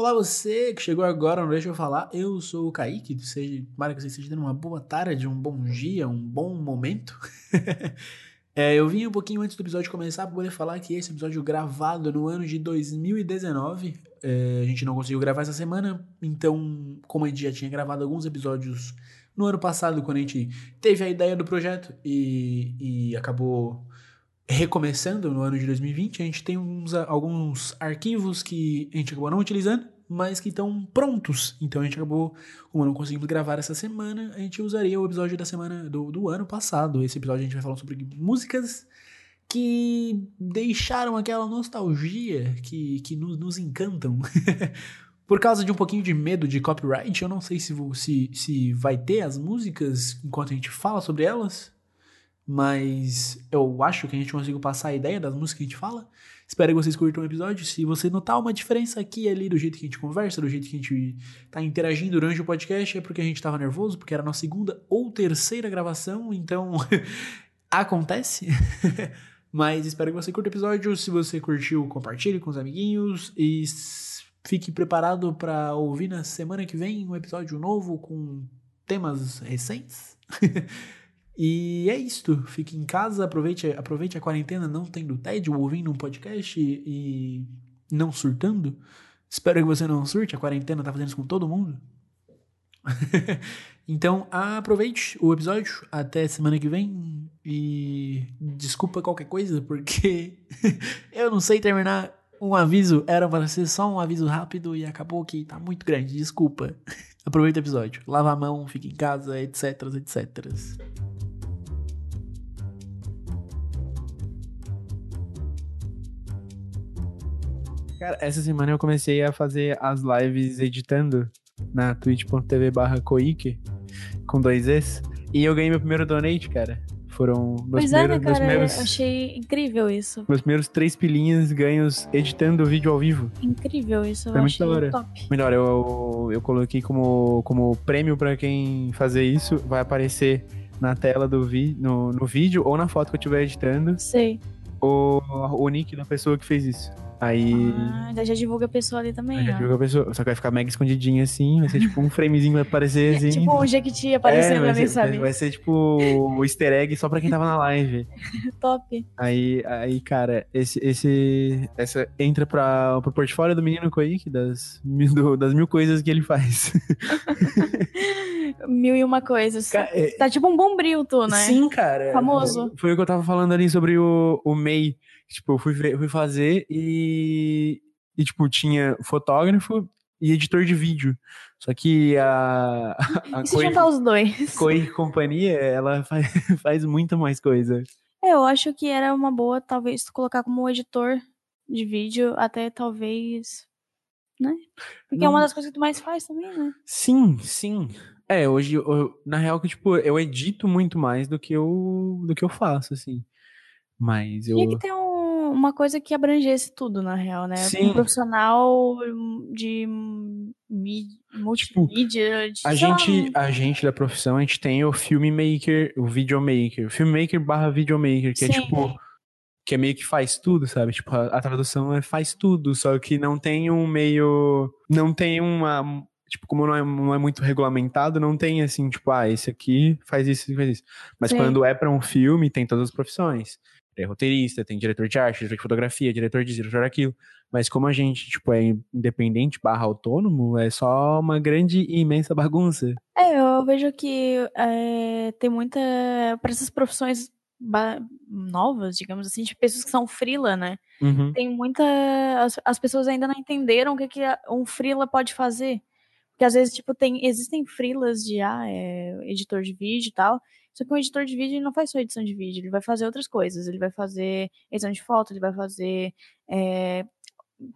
Olá, você que chegou agora, não deixa eu falar. Eu sou o Kaique. Seja, tomara que você esteja tendo uma boa tarde, um bom dia, um bom momento. é, eu vim um pouquinho antes do episódio começar para poder falar que esse episódio gravado no ano de 2019. É, a gente não conseguiu gravar essa semana, então, como a gente já tinha gravado alguns episódios no ano passado, quando a gente teve a ideia do projeto e, e acabou recomeçando no ano de 2020, a gente tem uns, alguns arquivos que a gente acabou não utilizando, mas que estão prontos. Então a gente acabou, como não conseguimos gravar essa semana, a gente usaria o episódio da semana do, do ano passado. Esse episódio a gente vai falar sobre músicas que deixaram aquela nostalgia que, que nos, nos encantam. Por causa de um pouquinho de medo de copyright, eu não sei se, se, se vai ter as músicas enquanto a gente fala sobre elas mas eu acho que a gente conseguiu passar a ideia das músicas que a gente fala. Espero que vocês curtam o episódio. Se você notar uma diferença aqui e ali do jeito que a gente conversa, do jeito que a gente tá interagindo durante o podcast, é porque a gente tava nervoso, porque era a nossa segunda ou terceira gravação, então acontece. Mas espero que você curta o episódio. Se você curtiu, compartilhe com os amiguinhos e fique preparado para ouvir na semana que vem um episódio novo com temas recentes. E é isto. Fique em casa, aproveite, aproveite a quarentena não tendo tédio, ouvindo um podcast e, e não surtando. Espero que você não surte, a quarentena tá fazendo isso com todo mundo. então, aproveite o episódio até semana que vem e desculpa qualquer coisa, porque eu não sei terminar um aviso. Era para ser só um aviso rápido e acabou que tá muito grande. Desculpa. Aproveita o episódio. Lava a mão, fique em casa, etc, etc. Cara, essa semana eu comecei a fazer as lives editando na twitch.tv barra com dois Es. E eu ganhei meu primeiro donate, cara. Foram meus pois primeiros, é, né, cara? Primeiros, achei incrível isso. Meus primeiros três pilinhas ganhos editando o vídeo ao vivo. Incrível isso, Foi muito da hora. top. Melhor, eu, eu, eu coloquei como, como prêmio para quem fazer isso, vai aparecer na tela do vi, no, no vídeo ou na foto que eu estiver editando. Sei. O, o nick da pessoa que fez isso. Aí. Ah, já divulga a pessoa ali também. Já divulga a pessoa. Só que vai ficar mega escondidinho assim. Vai ser tipo um framezinho vai aparecer assim. tipo um Jequiti aparecendo é, ali, sabe? Vai ser tipo o easter egg só pra quem tava na live. Top. Aí, aí, cara, esse, esse. Essa entra pra, pro portfólio do menino Koik, das, do, das mil coisas que ele faz. mil e uma coisas. Cara, é... Tá tipo um bombril, tu, né? Sim, cara. Famoso. Foi o que eu tava falando ali sobre o, o MEI. Tipo, eu fui, fui fazer e, e, tipo, tinha fotógrafo e editor de vídeo. Só que a. a e se juntar os dois? Coi Companhia, ela faz, faz muita mais coisa. É, eu acho que era uma boa, talvez, colocar como editor de vídeo, até talvez. Né? Porque Não. é uma das coisas que tu mais faz também, né? Sim, sim. É, hoje, eu, na real, que, tipo, eu edito muito mais do que eu, do que eu faço, assim. Mas eu. Tinha que ter um uma coisa que abrangesse tudo, na real, né? Sim. Um profissional de multimídia. Tipo, a, gente, a gente da profissão, a gente tem o filmmaker, o videomaker. O filmmaker barra videomaker, que é Sim. é tipo. Que é meio que faz tudo, sabe? Tipo, a, a tradução é faz tudo, só que não tem um meio. Não tem uma tipo, como não é, não é muito regulamentado, não tem assim, tipo, ah, esse aqui faz isso, faz isso. Mas Sim. quando é para um filme, tem todas as profissões tem roteirista, tem diretor de arte, diretor de fotografia, diretor de diretor daquilo. Mas como a gente, tipo, é independente barra autônomo, é só uma grande e imensa bagunça. É, eu vejo que é, tem muita. para essas profissões novas, digamos assim, de pessoas que são frila, né? Uhum. Tem muita. As, as pessoas ainda não entenderam o que, que um frila pode fazer. Porque às vezes, tipo, tem, existem frilas de ah, é, editor de vídeo e tal. Só que um editor de vídeo ele não faz só edição de vídeo, ele vai fazer outras coisas. Ele vai fazer edição de foto, ele vai fazer é,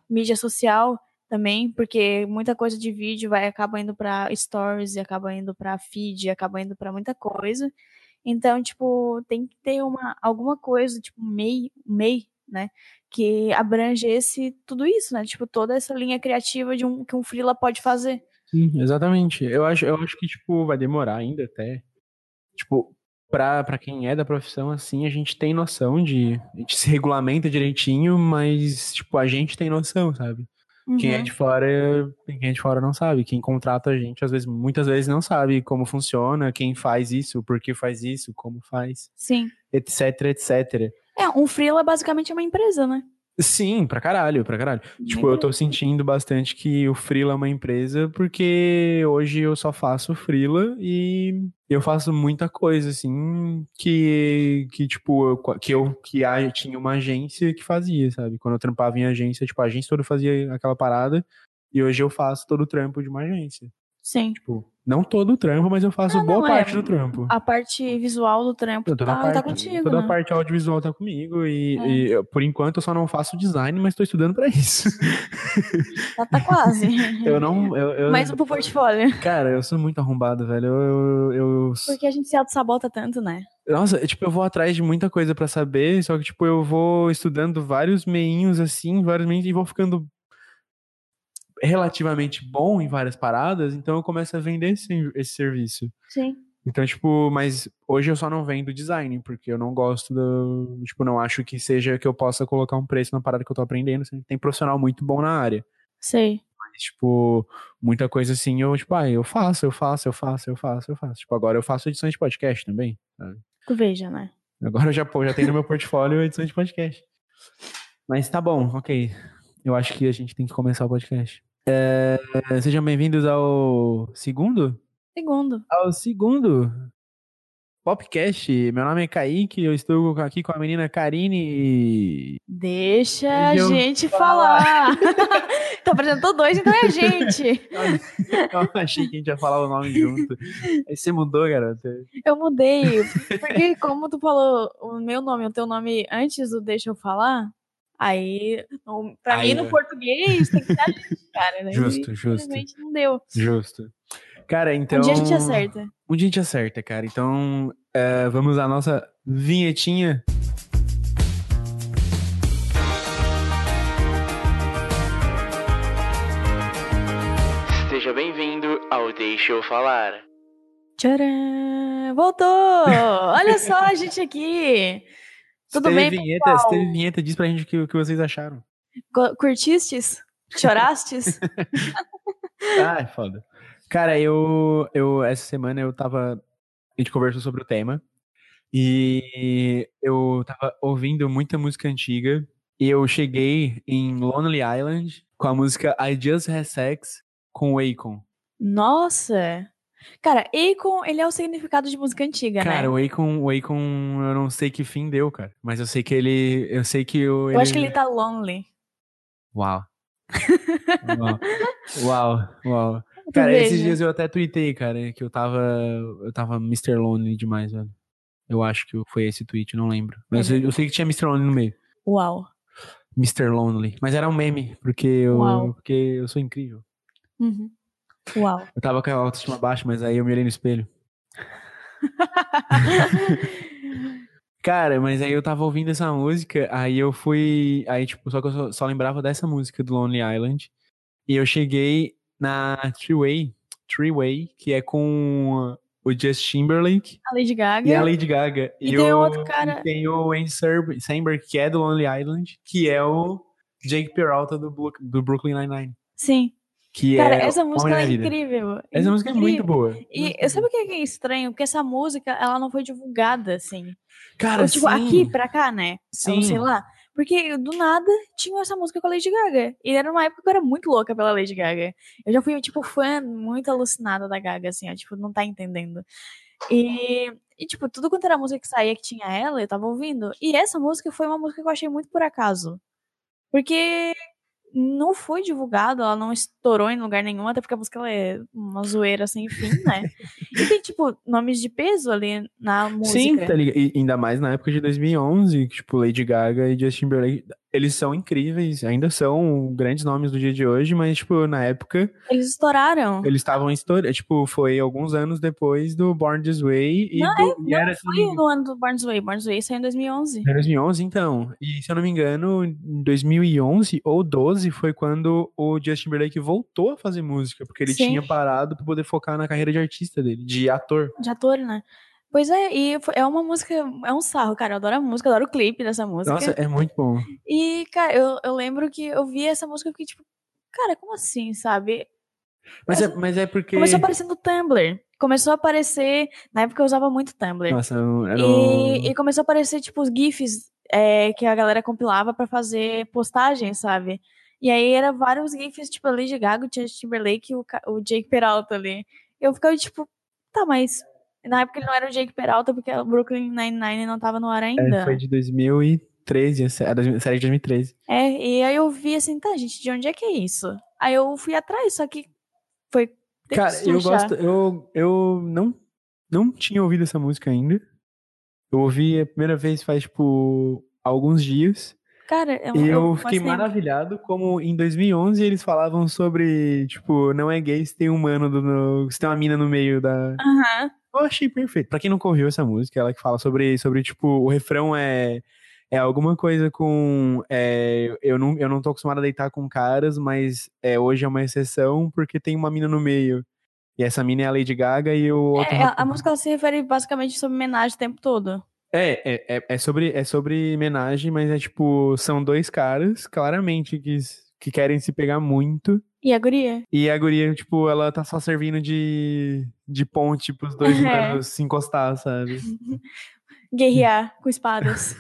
mídia social também, porque muita coisa de vídeo vai acaba indo para stories, acaba indo para feed, acaba indo para muita coisa. Então, tipo, tem que ter uma alguma coisa, tipo, MEI, MEI, né, que abrangesse tudo isso, né? Tipo, toda essa linha criativa de um que um freela pode fazer. Sim, exatamente. Eu acho, eu acho que tipo vai demorar ainda até tipo, pra, pra quem é da profissão, assim, a gente tem noção de. A gente se regulamenta direitinho, mas, tipo, a gente tem noção, sabe? Quem é Uhum. de fora, quem é de fora não sabe. Quem contrata a gente, às vezes, muitas vezes não sabe como funciona, quem faz isso, por que faz isso, como faz, Sim. etc, etc. É, um freela é basicamente uma empresa, né? Sim, pra caralho, pra caralho. Uma Tipo, eu tô sentindo bastante que o Freela é uma empresa porque hoje eu só faço Freela e eu faço muita coisa, assim, que, que tipo, eu, que eu que a, tinha uma agência que fazia, sabe? Quando eu trampava em agência, tipo, a agência toda fazia aquela parada e hoje eu faço todo o trampo de uma agência. Sim. Tipo, não todo o trampo, mas eu faço Não, boa não, parte é. do trampo. A parte visual do trampo tá, a parte, tá contigo, toda né? a parte audiovisual tá comigo e, É. e eu- por enquanto eu só não faço design, mas tô estudando pra isso. Tá, tá quase. Eu não. Eu, eu- Mais um pro portfólio. Cara, eu sou muito arrombado, velho. Eu. eu, Porque a gente se auto-sabota tanto, né? Nossa, tipo, eu vou atrás de muita coisa pra saber, só que, tipo, eu vou estudando vários meinhos assim, vários meinhos, e vou ficando relativamente bom em várias paradas, então eu começo a vender esse, esse serviço. Sim. Então, tipo, mas hoje eu só não vendo design, porque eu não gosto do. Tipo, não acho que seja que eu possa colocar um preço na parada que eu tô aprendendo. Tem profissional muito bom na área. Sei. Mas, tipo, muita coisa assim, eu, tipo, ah, eu faço, eu faço, eu faço, eu faço, eu faço. Tipo, agora eu faço edições de podcast também. sabe? Tu veja, né? Agora eu já, já tenho no meu portfólio edições de podcast. Mas tá bom, ok. Eu acho que a gente tem que começar o podcast. É, sejam bem-vindos ao segundo? Segundo. Ao segundo Popcast. Meu nome é Kaique, eu estou aqui com a menina Karine. Deixa a gente falar. tu apresentou dois, então é a gente. Eu achei que a gente ia falar o nome junto. Aí você mudou, garota. Eu mudei. Porque como tu falou o meu nome e o teu nome antes do deixa eu falar, aí, Aí, mim, no né? português, tem que a gente, cara. Né? Justo, E, justo. Infelizmente não deu. Justo. Cara, então. Um dia a gente acerta. Um dia a gente acerta, cara. Então, é, vamos à nossa vinhetinha. Seja bem-vindo ao Deixa Eu Falar. Tcharam! Voltou! Olha só a gente aqui. Tudo se bem, teve vinheta, pessoal? Teve vinheta, diz pra gente o que, o que vocês acharam. Cu- Curtistes? Chorastes? Ah, é foda. Cara, eu, eu essa semana eu tava. A gente conversou sobre o tema. E eu tava ouvindo muita música antiga. E eu cheguei em Lonely Island com a música I Just Had Sex com o Akon. Nossa! Cara, Akon, ele é o significado de música antiga, Cara, né? o Akon, o Akon, eu não sei que fim deu, cara. Mas eu sei que ele. Eu sei que o. Eu acho que ele tá lonely. Uau. Uau. Uau, uau. Cara, esses veja. dias eu até tuitei, cara, que eu tava. Eu tava Mr. Lonely demais, velho. Eu acho que foi esse tweet, não lembro. Mas eu, eu sei que tinha Mr. Lonely no meio. Uau. Mr. Lonely. Mas era um meme, porque eu, Uau. porque eu sou incrível. Uhum. Uau. Eu tava com a autoestima baixa, mas aí eu me olhei no espelho. Cara, mas aí eu tava ouvindo essa música, aí eu fui. Aí, tipo, só que eu só, só lembrava dessa música do Lonely Island. E eu cheguei na Three-Way, Three-Way, que é com o Justin Timberlake a Lady Gaga. e a Lady Gaga. E tem o, outro cara- e tem o Andy Serb- Samberg, que é do Lonely Island, que é o Jake Peralta do, do Brooklyn Nine-Nine. Sim. Que Cara, é essa o música é incrível. Essa música é muito Incrível. boa. E eu sabe o que é estranho? Porque essa música, ela não foi divulgada, assim. Cara, Ou, tipo, sim. aqui pra cá, né? Sim. Ou sei lá. Porque do nada tinha essa música com a Lady Gaga. E era uma época que eu era muito louca pela Lady Gaga. Eu já fui, tipo, fã muito alucinada da Gaga, assim, ó, tipo, não tá entendendo. E, e, tipo, tudo quanto era música que saía que tinha ela, eu tava ouvindo. E essa música foi uma música que eu achei muito por acaso. Porque não foi divulgada, ela não estourou em lugar nenhum, até porque a música é uma zoeira sem fim, né? e tem, tipo, nomes de peso ali na música. Sim, tá ligado? E ainda mais na época de 2011, que, tipo, Lady Gaga e Justin Timberlake, eles são incríveis, ainda são grandes nomes do dia de hoje, mas, tipo, na época, Eles estouraram. eles estavam em história, tipo, foi alguns anos depois do Born This Way e, Não, do, e era, se não me Foi engano, no ano do Barnes Way. Barnes Way saiu em 2011. 2011, então. E, se eu não me engano, em 2011 ou 12 foi quando o Justin Timberlake voltou a fazer música, porque ele Sim. tinha parado pra poder focar na carreira de artista dele, de ator. De ator, né? Pois é, e é uma música, é um sarro, cara. Eu adoro a música, adoro o clipe dessa música. Nossa, é muito bom. E, cara, eu, eu lembro que eu vi essa música e fiquei tipo, cara, como assim, sabe? Mas é, mas é porque. Começou a aparecer no Tumblr. Começou a aparecer. Na época eu usava muito Tumblr. Nossa, era E, e começou a aparecer, tipo, os GIFs é, que a galera compilava pra fazer postagem, sabe? E aí era vários GIFs, tipo, a Lady Gaga, o Justin Timberlake e o, o Jake Peralta ali. Eu ficava, tipo, tá, mas. Na época ele não era o Jake Peralta, porque o Brooklyn Nine-Nine não tava no ar ainda. É, foi de 2013, a série de 2013. É, e aí eu vi assim, tá, gente, de onde é que é isso? Aí eu fui atrás, só que foi. Cara, eu gosto. Eu, eu não, não tinha ouvido essa música ainda. Eu ouvi a primeira vez faz, tipo, alguns dias. Cara, é um- E eu fiquei maravilhado como em 2011 eles falavam sobre, tipo, não é gay se tem um mano, do, no- se tem uma mina no meio da... Aham. Eu achei perfeito. Pra quem não correu essa música, ela que fala sobre, sobre tipo, o refrão é... É alguma coisa com. é, eu, não, eu não tô acostumado a deitar com caras, mas é, hoje é uma exceção porque tem uma mina no meio. E essa mina é a Lady Gaga e o outro. É, a, a música ela se refere basicamente sobre homenagem o tempo todo. É, é, é, é sobre, é sobre homenagem, mas é tipo, são dois caras, claramente, que, que querem se pegar muito. E a guria? E a guria, tipo, ela tá só servindo de, de ponte pros dois É. se encostar, sabe? Guerrear com espadas.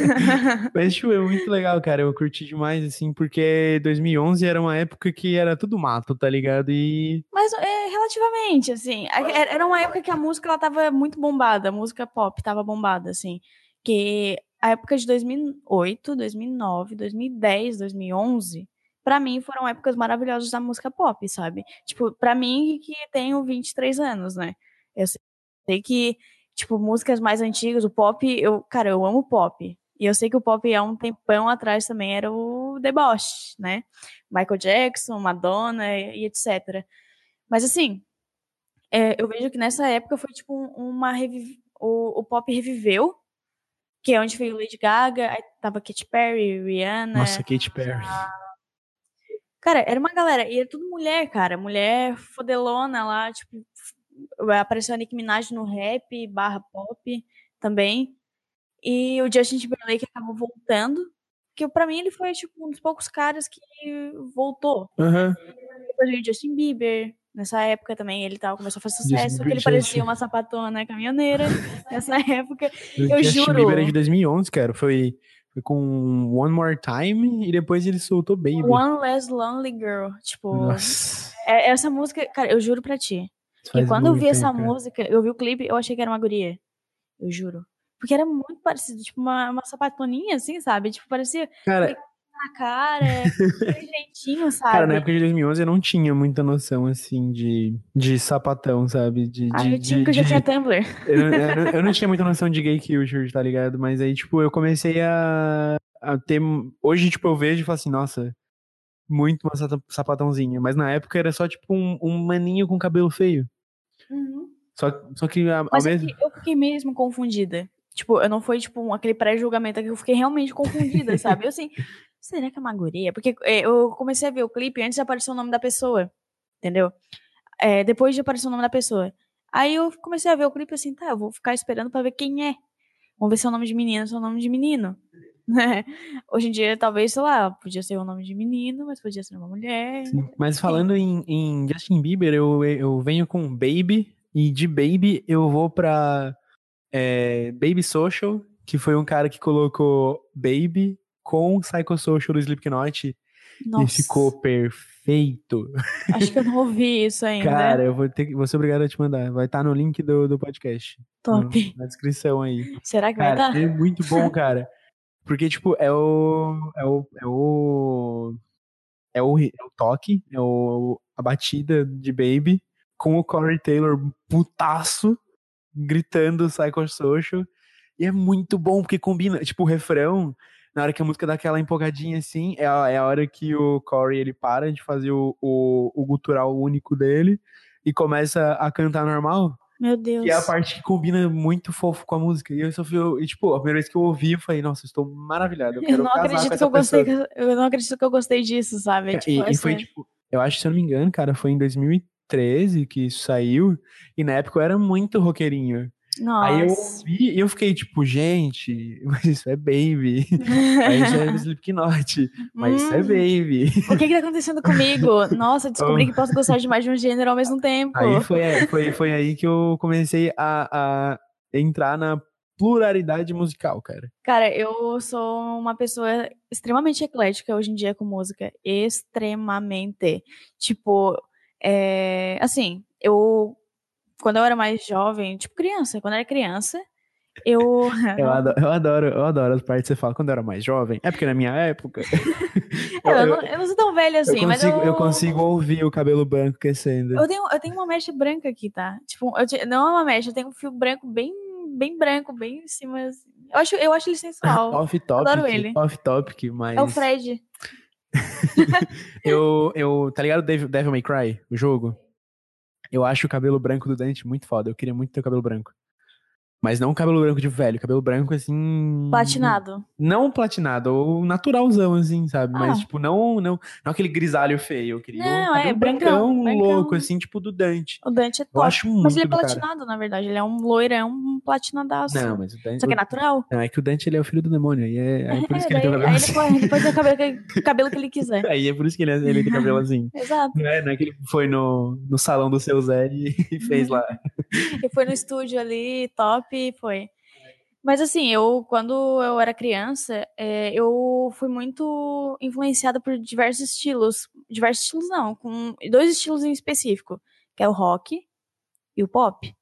Mas, tipo, é muito legal, cara. Eu curti demais, assim, porque 2011 era uma época que era tudo mato, tá ligado? E. Mas é, relativamente, assim. era uma época que a música ela tava muito bombada, a música pop tava bombada, assim. Que a época de 2008, 2009, 2010, 2011, pra mim foram épocas maravilhosas da música pop, sabe? Tipo, pra mim que tenho 23 anos, né? Eu sei que, tipo, músicas mais antigas, o pop, eu, cara, eu amo pop. E eu sei que o pop há um tempão atrás também era o deboche, né? Michael Jackson, Madonna e, etc. Mas assim, é, eu vejo que nessa época foi tipo um- uma reviv... o, o pop reviveu, que é onde veio Lady Gaga, aí tava Katy Perry, Rihanna. Nossa, Katy Perry. Cara, era uma galera, e era tudo mulher, cara, mulher fodelona lá, tipo, apareceu a Nicki Minaj no rap, barra pop também. E o Justin Timberlake acabou voltando, que pra mim ele foi tipo um dos poucos caras que voltou. Aham. Depois veio Justin Bieber. Nessa época também ele tava, começou a fazer sucesso, porque ele parecia uma sapatona caminhoneira nessa época. Eu Justin juro. Bieber é de 2011, cara. Foi, foi com One More Time e depois ele soltou Baby. One Less Lonely Girl. Tipo, Nossa. é- essa música, cara, eu juro pra ti. faz quando eu vi muito essa tempo, cara. música, eu vi o clipe, eu achei que era uma guria. Eu juro. Porque era muito parecido, tipo, uma, uma sapatoninha, assim, sabe? Tipo, parecia Cara, na cara, aquele jeitinho, sabe? cara, na época de 2011 eu não tinha muita noção, assim, de, de sapatão, sabe? De, Ah, de, eu tinha, de- porque eu já tinha Tumblr. Eu, não- eu eu não tinha muita noção de gay culture, tá ligado? Mas aí, tipo, eu comecei a, a ter. Hoje, tipo, eu vejo e falo assim, nossa, muito uma sapatãozinha. Mas na época era só, tipo, um, um maninho com cabelo feio. Só, só que a- ao Mas é mesmo. que eu fiquei mesmo confundida. Tipo, eu não foi, tipo, um- aquele pré-julgamento, é que eu fiquei realmente confundida, sabe? Eu assim, será que é uma guria? Porque é, eu comecei a ver o clipe antes de aparecer o nome da pessoa, entendeu? É, depois de aparecer o nome da pessoa. Aí eu comecei a ver o clipe assim, tá, eu vou ficar esperando pra ver quem é. Vamos ver se é o nome de menino, se é o nome de menino. Né? Hoje em dia, talvez, sei lá, podia ser o nome de menino, mas podia ser uma mulher. Mas falando em, em Justin Bieber, eu, eu venho com Baby, e de Baby eu vou pra é, Baby Social, que foi um cara que colocou Baby com Psychosocial do Slipknot Nossa, e ficou perfeito. acho que eu não ouvi isso ainda. Cara, eu vou ter que, vou ser obrigado a te mandar. Vai estar no link do, do podcast. Top. no- na descrição aí. Será que vai Cara, estar? é muito bom, cara. Porque, tipo, é o. É o. É o. É o, é o toque, é o, a batida de Baby com o Corey Taylor putaço gritando Psychosocial. E é muito bom, porque combina. Tipo, o refrão, na hora que a música dá aquela empolgadinha assim, é a, é a hora que o Corey ele para de fazer o, o, o gutural único dele e começa a cantar normal. Meu Deus. Que é a parte que combina muito fofo com a música. E eu só fui, e, tipo, a primeira vez que eu ouvi, eu falei, nossa, eu estou maravilhado. Eu, Eu não acredito que eu gostei. que- Eu não acredito que eu gostei disso, sabe? Tipo, e, e essa- foi, tipo, eu acho, se eu não me engano, cara, foi em 2013 que isso saiu. E na época eu era muito roqueirinho. Nossa. Aí eu ouvi e eu fiquei tipo, gente, mas isso é Baby. Aí isso é Slipknot, mas isso é Hum. Baby. O que que tá acontecendo comigo? Nossa, descobri que posso gostar de mais de um gênero ao mesmo tempo. Aí foi, foi, foi aí que eu comecei a, a entrar na pluralidade musical, cara. Cara, eu sou uma pessoa extremamente eclética hoje em dia com música. Extremamente. Tipo, é, assim, eu. Quando eu era mais jovem, tipo criança, quando eu era criança, eu. Eu adoro, eu adoro, eu adoro as partes que você fala quando eu era mais jovem. É porque na minha época. eu, eu não, eu não sou tão velha assim, eu mas consigo, eu. eu consigo ouvir o cabelo branco crescendo. Eu tenho, eu tenho uma mecha branca aqui, tá? Tipo, eu não é uma mecha, eu tenho um fio branco bem, bem branco, bem em cima. assim. Eu acho, eu acho ele sensual. Off topic, Adoro ele. off topic, mas É o Fred. eu, eu, tá ligado Devil, Devil May Cry, o jogo? Eu acho o cabelo branco do Dante muito foda. Eu queria muito ter o cabelo branco. Mas não cabelo branco de velho, cabelo branco assim. Platinado. Não platinado, ou naturalzão, assim, sabe? Mas, Ah. tipo, não, não, não aquele grisalho feio. Eu queria Não, um é, brancão, brancão. louco, assim, tipo do Dante. O Dante é Eu top. acho muito Mas ele é do cara. platinado, na verdade. Ele é um loirão, um platinadaço. Não, mas o Dante. Só que é natural. Não, é que o Dante ele é o filho do demônio. Aí é, aí é por isso É, que ele tem cabelo aí assim. ele pode, ele ter o cabelo que, cabelo que ele quiser. Aí é por isso que ele, ele tem cabelo assim. Exato. Não é, não é que ele foi no, no salão do seu Zé e, e fez lá. E foi no estúdio ali, top, e foi. Mas assim, eu, quando eu era criança, é, eu fui muito influenciada por diversos estilos. Diversos estilos não, com dois estilos em específico, que é o rock e o pop.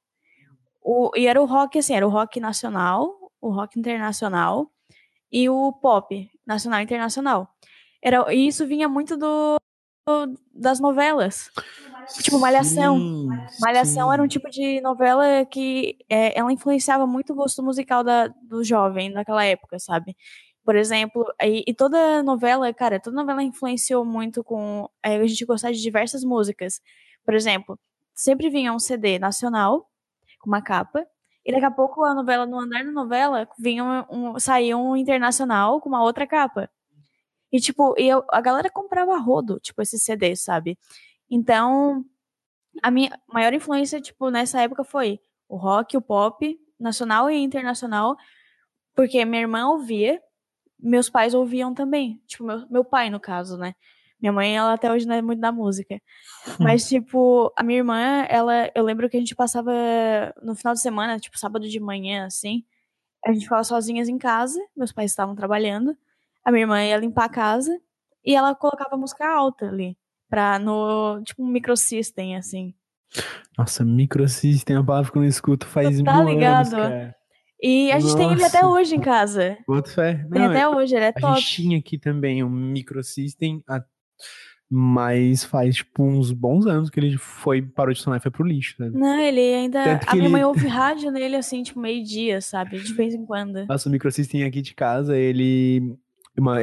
O, e era o rock, assim, era o rock nacional, o rock internacional e o pop nacional e internacional. Era, e isso vinha muito do, do- das novelas. Tipo, Malhação. Sim, Malhação sim. era um tipo de novela que é, ela influenciava muito o gosto musical da, do jovem naquela época, sabe? Por exemplo, e, e toda novela, cara, toda novela influenciou muito com é, a gente gostar de diversas músicas. Por exemplo, sempre vinha um CD nacional com uma capa, e daqui a pouco a novela, no andar da novela, vinha um, um, saía um internacional com uma outra capa. E, tipo, e eu- a galera comprava rodo, tipo, esses CDs, sabe? Então, a minha maior influência, tipo, nessa época foi o rock, o pop, nacional e internacional, porque minha irmã ouvia, meus pais ouviam também. Tipo, meu, meu pai, no caso, né? Minha mãe, ela até hoje não é muito da música. Mas, tipo, a minha irmã, ela, eu lembro que a gente passava no final de semana, tipo, sábado de manhã, assim, a gente ficava sozinhas em casa, meus pais estavam trabalhando, a minha irmã ia limpar a casa e ela colocava música alta ali, pra no, tipo, um microsystem, assim. Nossa, microsystem é uma palavra que eu não escuto faz tá mil anos, ligado? cara. E a gente tem ele até Nossa. hoje em casa. Boto fé. Tem até hoje, ele é a top. gente tinha aqui também um microsystem, a- mas faz, tipo, uns bons anos que ele foi, parou de sonar e foi pro lixo, sabe? Não, ele ainda. A minha ele- mãe ouve rádio nele assim, tipo, meio-dia, sabe? De vez em quando. Nossa, o microsystem aqui de casa, ele,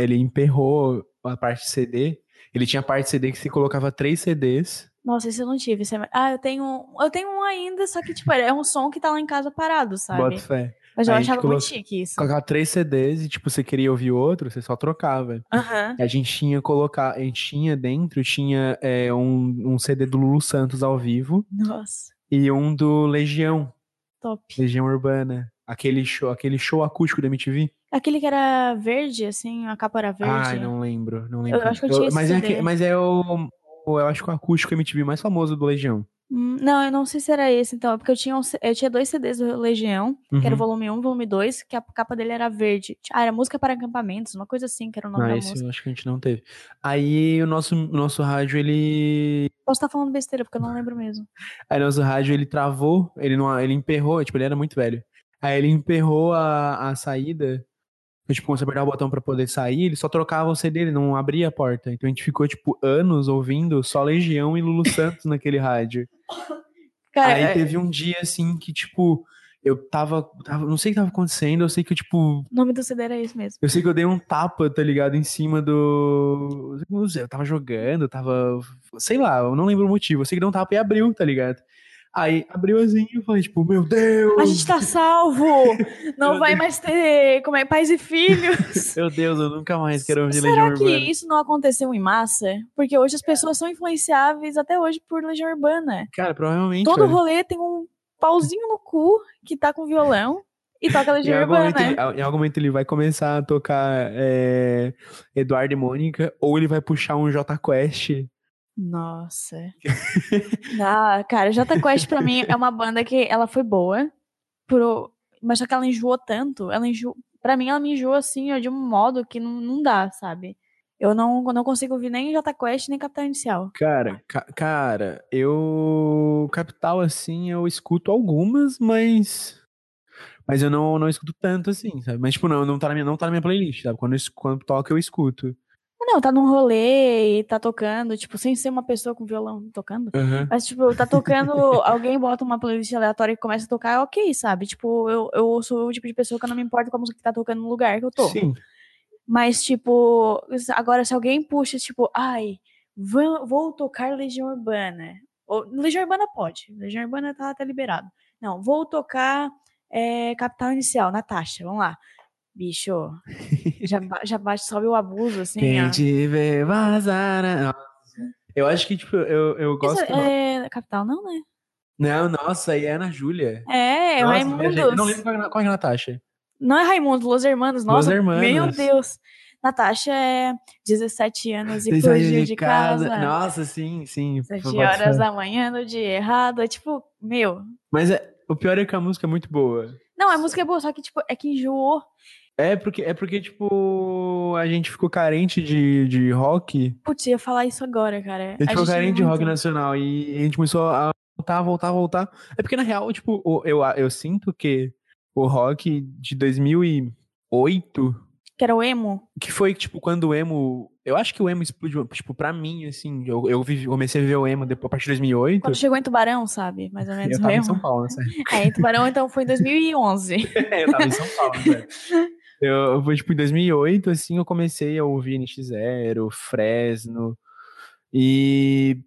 ele emperrou a parte CD. Ele tinha parte CD que se colocava três CDs. Nossa, esse eu não tive. é- Ah, eu tenho. um- Eu tenho um ainda, só que, tipo, é um som que tá lá em casa parado, sabe? Bota fé. Mas eu gente achava muito chique isso. Colocava três CDs e, tipo, você queria ouvir outro, você só trocava. Aham. A gente tinha colocar, a gente tinha dentro, tinha é, um, um CD do Lulu Santos ao vivo Nossa, e um do Legião, top. Legião Urbana. Aquele show, aquele show acústico da MTV. Aquele que era verde, assim, a capa era verde. Ai, não lembro, não lembro. acho que eu tinha esse mas, é que- mas é o, o- eu acho que o acústico MTV mais famoso do Legião. Hum, Não, eu não sei se era esse, então. é Porque eu tinha, um eu tinha dois CDs do Legião, que era o Uhum. volume 1 e volume 2, que a capa dele era verde. Ah, era música para acampamentos, uma coisa assim, que era o nome Não, da esse música. eu acho que a gente não teve. Aí o nosso, o nosso rádio, ele. Posso estar falando besteira, porque eu não lembro mesmo. Aí nosso rádio ele travou, ele não, ele emperrou, tipo, ele era muito velho. Aí ele emperrou a, a saída. Eu, tipo, quando você apertar o botão pra poder sair, ele só trocava o CD, ele não abria a porta. Então a gente ficou, tipo, anos ouvindo só Legião e Lulu Santos naquele rádio. Cara, Aí é- teve um dia assim que, tipo, eu tava, tava. Não sei o que tava acontecendo, eu sei que eu, tipo. o nome do CD era esse mesmo. Eu sei que eu dei um tapa, tá ligado? Em cima do. não sei, Eu tava jogando, eu tava. Sei lá, eu não lembro o motivo. Eu sei que deu um tapa e abriu, tá ligado? Aí abriu assim e falei, tipo, meu Deus! A gente tá salvo! Não Meu vai Deus. mais ter como é, pais e filhos. Meu Deus, eu nunca mais quero ouvir Será Legião que Urbana. isso não aconteceu em massa? Porque hoje as pessoas são influenciáveis até hoje por Legião Urbana. Cara, provavelmente. Todo olha. rolê tem um pauzinho no cu que tá com violão e toca Em Legião algum, Urbana. momento ele, em algum momento ele vai começar a tocar é, Eduardo e Mônica, ou ele vai puxar um J Quest. Nossa. ah, cara, Jota Quest pra mim é uma banda que ela foi boa, pro... mas só que ela enjoou tanto, ela enjoou, pra mim ela me enjoou assim, ó, de um modo que não, não dá, sabe? Eu não, não consigo ouvir nem Jota Quest nem Capital Inicial. Cara, ca- cara, eu. Capital, assim, eu escuto algumas, mas. Mas eu não, não escuto tanto assim, sabe? Mas, tipo, não, não tá na minha, não tá na minha playlist, sabe? Quando, eu, quando toca, eu escuto. Não, tá num rolê e tá tocando, tipo, sem ser uma pessoa com violão tocando. Aham. Mas, tipo, tá tocando, alguém bota uma playlist aleatória e começa a tocar, é ok, sabe? Tipo, eu, eu sou o tipo de pessoa que eu não me importo com a música que tá tocando no lugar que eu tô. Sim. Mas, tipo, agora se alguém puxa, tipo, ai, vou, vou tocar Legião Urbana. Ou, Legião Urbana pode, Legião Urbana tá até liberado. Não, vou tocar é, Capital Inicial, Natasha, vamos lá. Bicho, já, já bate, sobe o abuso, assim, Quem ó. te vê vazar. Eu acho que, tipo, eu, eu Isso gosto. é Capital, não, né? Não, nossa, aí é Ana Júlia. É, é o Nossa, Raimundos. Eu não lembro qual é, qual é a Natasha. Não é Raimundo, Los Hermanos, nossa. Hermanos. Meu Deus. Natasha é 17 anos e fugiu de casa. Nossa, sim, sim. 7 pode horas da manhã no dia errado. É tipo, meu. Mas é, o pior é que a música é muito boa. Não, a música é boa, só que, tipo, é que enjoou. É porque, é porque tipo, a gente ficou carente de, de rock. Putz, ia falar isso agora, cara. A gente ficou gente carente de rock nacional e a gente começou a voltar, voltar, voltar. É porque, na real, tipo, o- eu, eu sinto que o rock de 2008, Que era o emo. que foi, tipo, quando o emo... Eu acho que o emo explodiu, tipo, pra mim, assim, eu, eu vivi- comecei a viver o emo depois, a partir de 2008. Quando chegou em Tubarão, sabe? Mais ou menos Eu tava em emo. São Paulo, nessa É, em Tubarão, então, foi em 2011. eu tava em São Paulo, velho. Eu, foi, tipo, em 2008, assim, eu comecei a ouvir NX0, Fresno, e...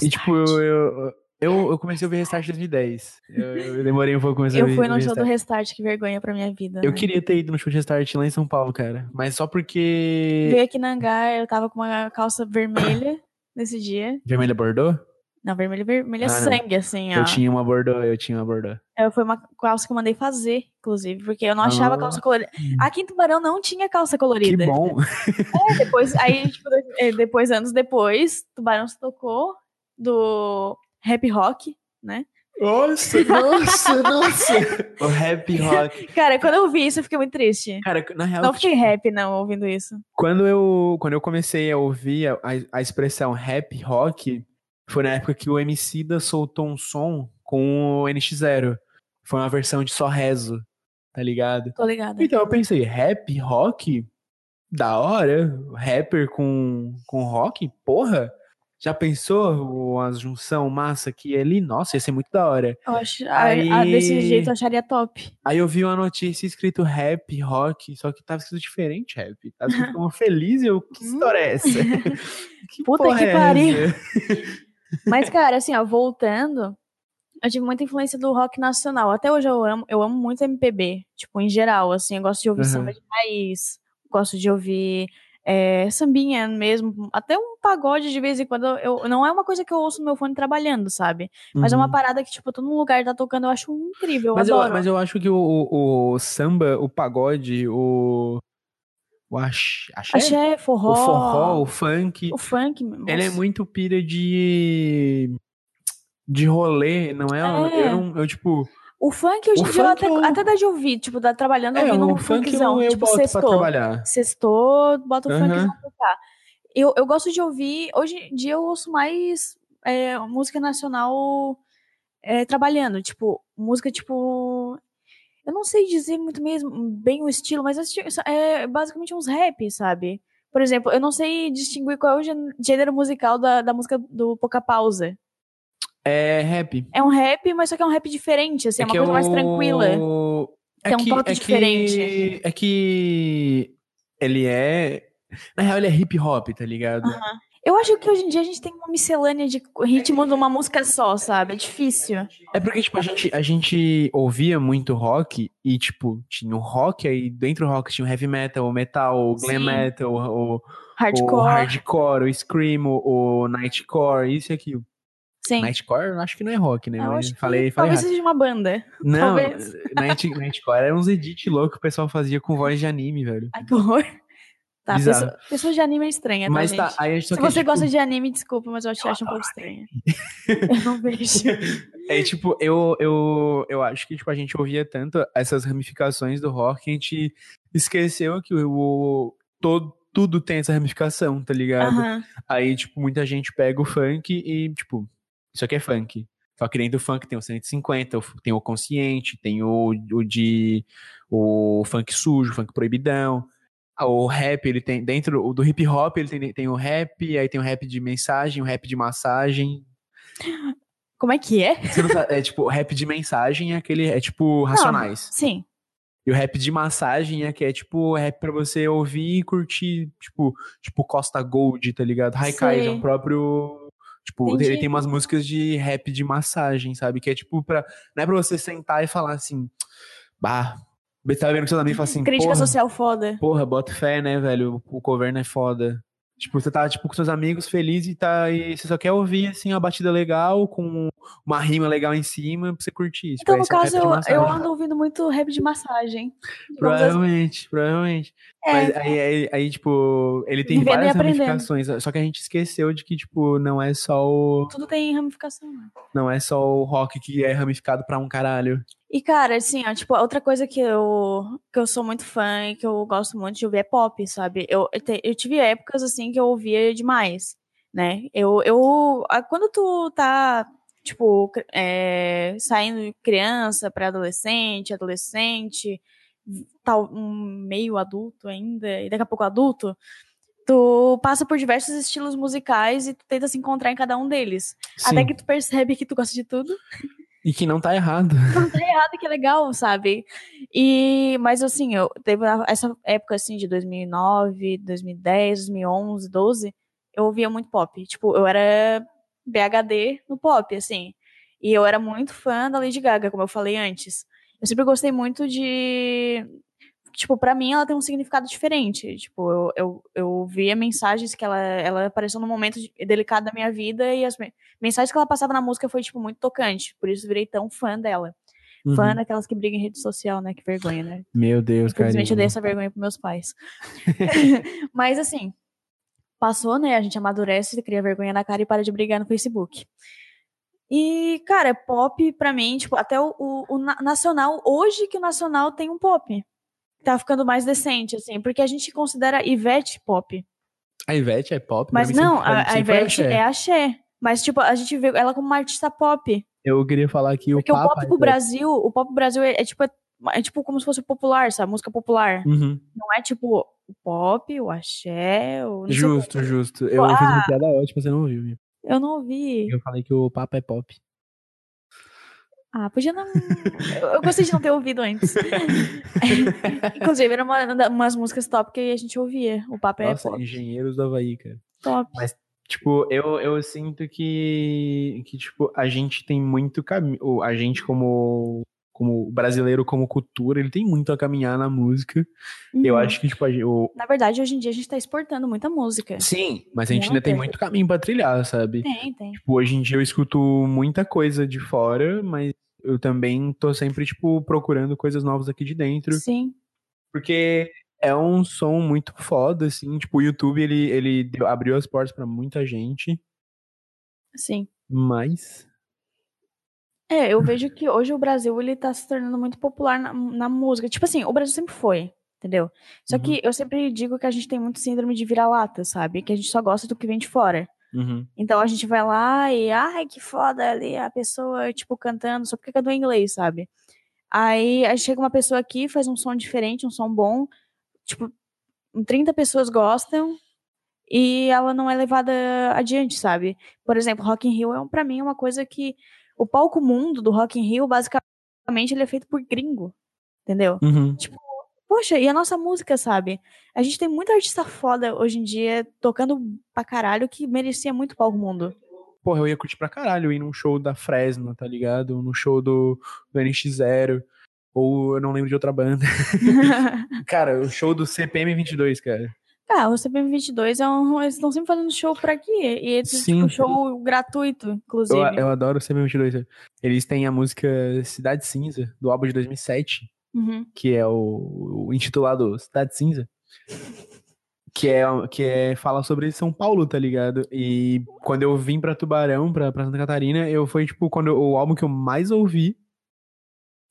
E, tipo, eu, eu, eu, eu comecei a ouvir Restart em 2010. Eu, eu demorei um pouco começar Eu fui no show do Restart. Que vergonha pra minha vida. Eu né? queria ter ido no show de Restart lá em São Paulo, cara. Mas só porque... Veio aqui na Hangar, eu tava com uma calça vermelha nesse dia. Vermelha Bordeaux? Não, vermelha Ah, não. sangue, assim, ó. Eu tinha uma Bordeaux, eu tinha uma Bordeaux. Eu- Foi uma calça que eu mandei fazer, inclusive, porque eu não achava Ah. calça colorida. Aqui em Tubarão não tinha calça Que colorida. bom. É, depois, aí, tipo, eh, depois, anos depois, Tubarão se tocou do rap rock, né? Nossa, nossa, nossa. o rap rock. Cara, quando eu vi isso, eu fiquei muito triste. Cara, na real, Não fiquei rap, não, ouvindo isso. Quando eu, quando eu comecei a ouvir a, a expressão rap rock, foi na época que o Emicida soltou um som com o NX0. Foi uma versão de Só Rezo, tá ligado? Tô ligada. Então eu pensei, rap rock? Da hora? Rapper com, com rock? Porra! Já pensou uma junção massa aqui e ali? Nossa, ia ser muito da hora. Eu acho, a- Aí- a- desse jeito eu acharia top. Aí eu vi uma notícia escrito rap, rock, só que tava escrito diferente rap. Tava escrito como feliz e eu, que história é essa? que Puta porra que é pariu. Mas, cara, assim, ó, voltando, eu tive muita influência do rock nacional. Até hoje eu amo, eu amo muito MPB, tipo, em geral, assim, eu gosto de ouvir Aham. samba de raiz, gosto de ouvir é, sambinha mesmo, até um pagode de vez em quando. Eu, não é uma coisa que eu ouço no meu fone trabalhando, sabe? Mas é uma Uhum. parada que, tipo, eu num lugar, tá tocando, eu acho incrível, eu mas, eu, adoro. mas eu acho que o, o, o samba, o pagode, o. O axé, axé? Forró, o forró, o funk, o funk. ele é nossa. muito pira de. de rolê, não é? É. Eu não. Eu, tipo. O funk hoje em dia até, eu- até dá de ouvir, tipo, tá trabalhando É, ouvindo um funk funkzão, eu, tipo, sextou. Sextou, bota o Aham. funkzão pra tocar. Eu, eu gosto de ouvir, hoje em dia eu ouço mais é, música nacional é, trabalhando, tipo, música tipo. Eu não sei dizer muito mesmo bem o estilo, mas é, é basicamente uns rap, sabe? Por exemplo, eu não sei distinguir qual é o gê- gênero musical da, da música do Pouca Pausa. É rap. É um rap, mas só que é um rap diferente, assim, é, uma que coisa mais eu- tranquila. É Tem um que, toque é diferente. Que, é que ele é. Na real, ele é hip hop, tá ligado? Eu acho que hoje em dia a gente tem uma miscelânea de ritmo de uma música só, sabe? É difícil. É porque, tipo, a gente, a gente ouvia muito rock e, tipo, tinha o rock, aí dentro do rock tinha o heavy metal, o metal, o glam Sim. metal, o, o Hardcore. hardcore, o scream, o, nightcore, isso e aquilo. Sim. Nightcore, eu acho que não é rock, né? Eu Mas falei, falei talvez errado. seja uma banda. Não, talvez. Night, Nightcore era uns edit louco que o pessoal fazia com voz de anime, velho. Ai, que horror. Tá, Bizarro. pessoa, pessoa de anime é estranha, tá, Mas gente? tá, aí a gente só Se você tipo, gosta de anime, desculpa, mas eu te acho um pouco estranha. eu não vejo. É tipo, eu, eu, eu acho que tipo, a gente ouvia tanto essas ramificações do rock que a gente esqueceu que o, o- todo, tudo tem essa ramificação, tá ligado? Aí, tipo, muita gente pega o funk e, tipo, isso aqui é funk. Só que dentro do funk tem o 150, o- tem o consciente, tem o, o de. o funk sujo, o funk proibidão. Ah, O rap, ele tem. Dentro do hip hop, ele tem, tem o rap, aí tem o rap de mensagem, o rap de massagem. Como é que é? Não sabe, é tipo, o rap de mensagem é aquele. É tipo racionais. Sim. E o rap de massagem é que é tipo rap pra você ouvir e curtir, tipo, tipo Costa Gold, tá ligado? Haikai é o próprio. Tipo, Entendi. ele tem umas músicas de rap de massagem, sabe? Que é tipo pra. Não é pra você sentar e falar assim. Bah. Você tá vendo com seus amigos falar assim. Crítica social foda. Porra, bota fé, né, velho? O governo é foda. Tipo, você tá, tipo, com seus amigos feliz e tá. E você só quer ouvir, assim, uma batida legal, com uma rima legal em cima pra você curtir. Tipo, Então, no esse é o rap caso, de eu, eu ando ouvindo muito rap de massagem. Assim. Provavelmente, provavelmente. É, Mas aí, aí, aí, tipo, ele tem Vivendo várias ramificações. Só que a gente esqueceu de que, tipo, não é só o. tudo tem ramificação, né? Não é só o rock que é ramificado pra um caralho. E, cara, assim, ó, tipo, outra coisa que eu, que eu sou muito fã e que eu gosto muito de ouvir é pop, sabe? Eu, eu, te- eu tive épocas, assim, que eu ouvia demais, né? Eu, eu, quando tu tá, tipo, é, saindo de criança pra adolescente, adolescente, tal, um meio adulto ainda, e daqui a pouco adulto, tu passa por diversos estilos musicais e tu tenta se encontrar em cada um deles. Até Sim. que tu percebe que tu gosta de tudo E que não tá errado. não tá errado, que legal, sabe? E, mas assim, eu teve essa época assim de 2009, 2010, 2011, 12, eu ouvia muito pop. Tipo, eu era BHD no pop, assim. E eu era muito fã da Lady Gaga, como eu falei antes. Eu sempre gostei muito de tipo, pra mim ela tem um significado diferente. Tipo, eu, eu, eu via mensagens que ela, ela apareceu num momento de- delicado da minha vida e as me- mensagens que ela passava na música foi, tipo, muito tocante. Por isso eu virei tão fã dela. Fã Uhum. daquelas que brigam em rede social, né? Que vergonha, né? Meu Deus, cara. Infelizmente eu dei essa vergonha pros meus pais. Mas assim, passou, né? A gente amadurece, cria vergonha na cara e para de brigar no Facebook. E, cara, pop pra mim, tipo, até o, o- o na- nacional, hoje que o nacional tem um pop. Tá ficando mais decente, assim, porque a gente considera Ivete pop. A Ivete é pop. Mas não, sempre- a, a sempre foi Ivete axé. é axé. Mas, tipo, a gente vê ela como uma artista pop. Eu queria falar que o Porque o pop é pro Brasil, o pop pro Brasil é, é tipo, é, é tipo como se fosse popular, sabe? Música popular. Uhum. Não é tipo o pop, o axé, o. Justo, justo. Eu Ah. fiz uma piada ótima, você não ouviu. viu? Eu não ouvi. Eu falei que o Papa é pop. Ah, podia não. eu, gostei de não ter ouvido antes. Inclusive, era uma, uma- umas músicas top que a gente ouvia. O papo é Nossa, pop. Engenheiros do Havaí, cara. top. Mas, tipo, eu, eu sinto que, que, tipo, a gente tem muito caminho. A gente, como, como brasileiro, como cultura, ele tem muito a caminhar na música. Eu Uhum. acho que, tipo, a gente, o... Na verdade, hoje em dia a gente tá exportando muita música. sim, mas a gente ainda tem muito caminho pra trilhar, sabe? Tem, tem. Tipo, hoje em dia eu escuto muita coisa de fora, mas eu também tô sempre, tipo, procurando coisas novas aqui de dentro. Sim. Porque é um som muito foda, assim. Tipo, o YouTube, ele, ele abriu as portas pra muita gente, Sim. mas... É, eu vejo que hoje o Brasil ele tá se tornando muito popular na, na música. Tipo assim, o Brasil sempre foi, entendeu? Só Uhum. que eu sempre digo que a gente tem muito síndrome de vira-lata, sabe? Que a gente só gosta do que vem de fora. Uhum. Então a gente vai lá e, ai, que foda ali a pessoa, tipo, cantando, só porque cantou em inglês, sabe? Aí, aí chega uma pessoa aqui, faz um som diferente, um som bom, tipo, 30 pessoas gostam e ela não é levada adiante, sabe? Por exemplo, Rock in Rio é, um- pra mim, uma coisa que o palco mundo do Rock in Rio, basicamente, ele é feito por gringo, entendeu? Uhum. Poxa, e a nossa música, sabe? A gente tem muita artista foda hoje em dia tocando pra caralho que merecia muito palco mundo. Porra, eu ia curtir pra caralho ir num show da Fresno, tá ligado? Num show do, do NX0. Ou eu não lembro de outra banda. Cara, o show do CPM22, cara. Ah, o CPM22 é um. Eles estão sempre fazendo show por aqui. E eles, Sim. tipo, show gratuito, inclusive. Eu, eu adoro o CB22. Eles têm a música Cidade Cinza, do álbum de 2007, Uhum. que é o, o intitulado Cidade Cinza. Que é, que é fala sobre São Paulo, tá ligado? E quando eu vim pra Tubarão, pra, pra Santa Catarina, eu foi tipo quando eu- o álbum que eu mais ouvi,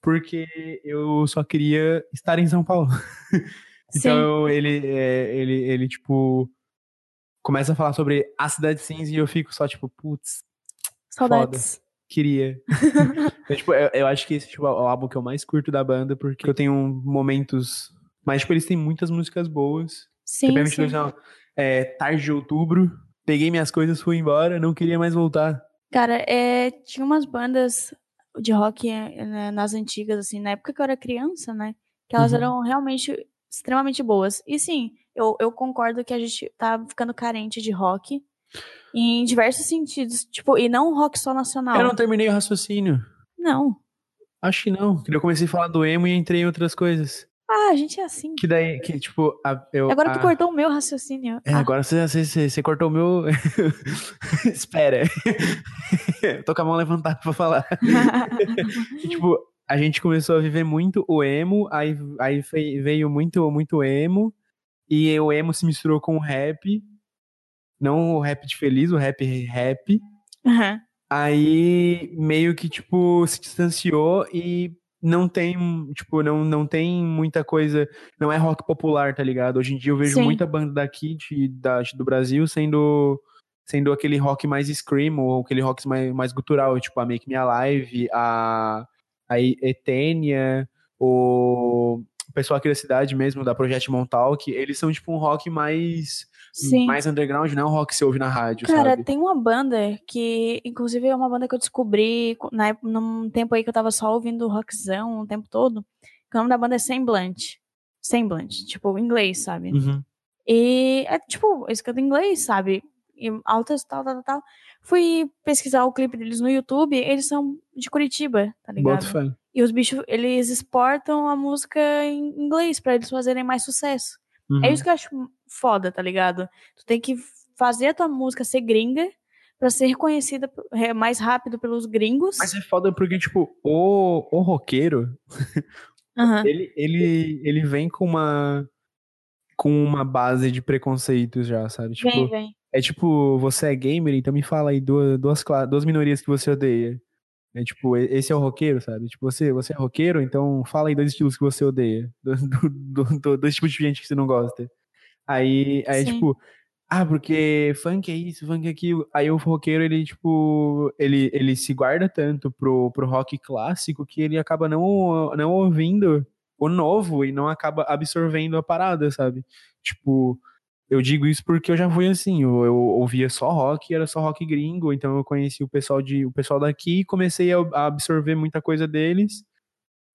porque eu só queria estar em São Paulo. Sim. Então ele, é, ele, ele, tipo, começa a falar sobre a Cidade Cinza e eu fico só, tipo, putz, Saudades. queria. Então, tipo, eu, eu acho que esse tipo, é o álbum que eu mais curto da banda, porque eu tenho momentos. Mas, tipo, eles têm muitas músicas boas. Sim, TPM22 sim. não. É tarde de outubro. Peguei minhas coisas, fui embora, não queria mais voltar. Cara, é, tinha umas bandas de rock né, nas antigas, assim, na época que eu era criança, né? Que elas Uhum. eram realmente extremamente boas. E sim, eu, eu concordo que a gente tá ficando carente de rock em diversos sentidos. Tipo, e não rock só nacional. Eu não terminei o raciocínio. Não. Acho que não. Eu comecei a falar do emo e entrei em outras coisas. Ah, a gente é assim. Que daí, que tipo, a- eu. Agora a- tu cortou o meu raciocínio. É, Ah, agora você, você, você- cortou o meu. Espera. Tô com a mão levantada pra falar. Tipo, a gente começou a viver muito o emo, aí, aí veio muito, muito emo, e o emo se misturou com o rap. Não o rap de feliz, o rap rap. Aham. Aí meio que, tipo, se distanciou e não tem, tipo, não, não tem muita coisa. Não é rock popular, tá ligado? Hoje em dia eu vejo Sim. muita banda daqui de, da, do Brasil sendo. Sendo aquele rock mais scream, ou aquele rock mais, mais gutural, tipo a Make Me Alive, a, a Etênia, o, pessoal aqui da cidade mesmo, da Project Montauk, eles são tipo um rock mais, Sim. mais underground, não é um rock que você ouve na rádio, Cara, sabe? tem uma banda que, inclusive, é uma banda que eu descobri co- na, num tempo aí que eu tava só ouvindo rockzão o tempo todo. que O nome da banda é Semblant. Semblant, tipo, inglês, sabe? Uhum. E é tipo, eles cantam inglês, sabe? E altas, tal, tal, tal, tal. Fui pesquisar o clipe deles no YouTube, eles são de Curitiba, tá ligado? Boto fé. E os bichos, eles exportam a música em inglês pra eles fazerem mais sucesso. Uhum. É isso que eu acho foda, tá ligado? Tu tem que fazer a tua música ser gringa pra ser reconhecida é, mais rápido pelos gringos. Mas é foda porque, tipo, o, o roqueiro, Aham. ele, ele, ele vem com uma com uma base de preconceitos já, sabe? Tipo, Vem, vem. É tipo, você é gamer, então me fala aí duas, duas, duas minorias que você odeia. É tipo, esse é o roqueiro, sabe? Tipo, você, você é roqueiro, então fala aí dois estilos que você odeia. Do, do, do- do- dois tipos de gente que você não gosta. Aí, aí Sim. tipo, ah, porque funk é isso, funk é aquilo. Aí o roqueiro, ele, tipo, ele, ele se guarda tanto pro, pro rock clássico que ele acaba não, não ouvindo o novo e não acaba absorvendo a parada, sabe? Tipo, eu digo isso porque eu já fui assim, eu, eu ouvia só rock, era só rock gringo, então eu conheci o pessoal de o pessoal daqui e comecei a, a absorver muita coisa deles.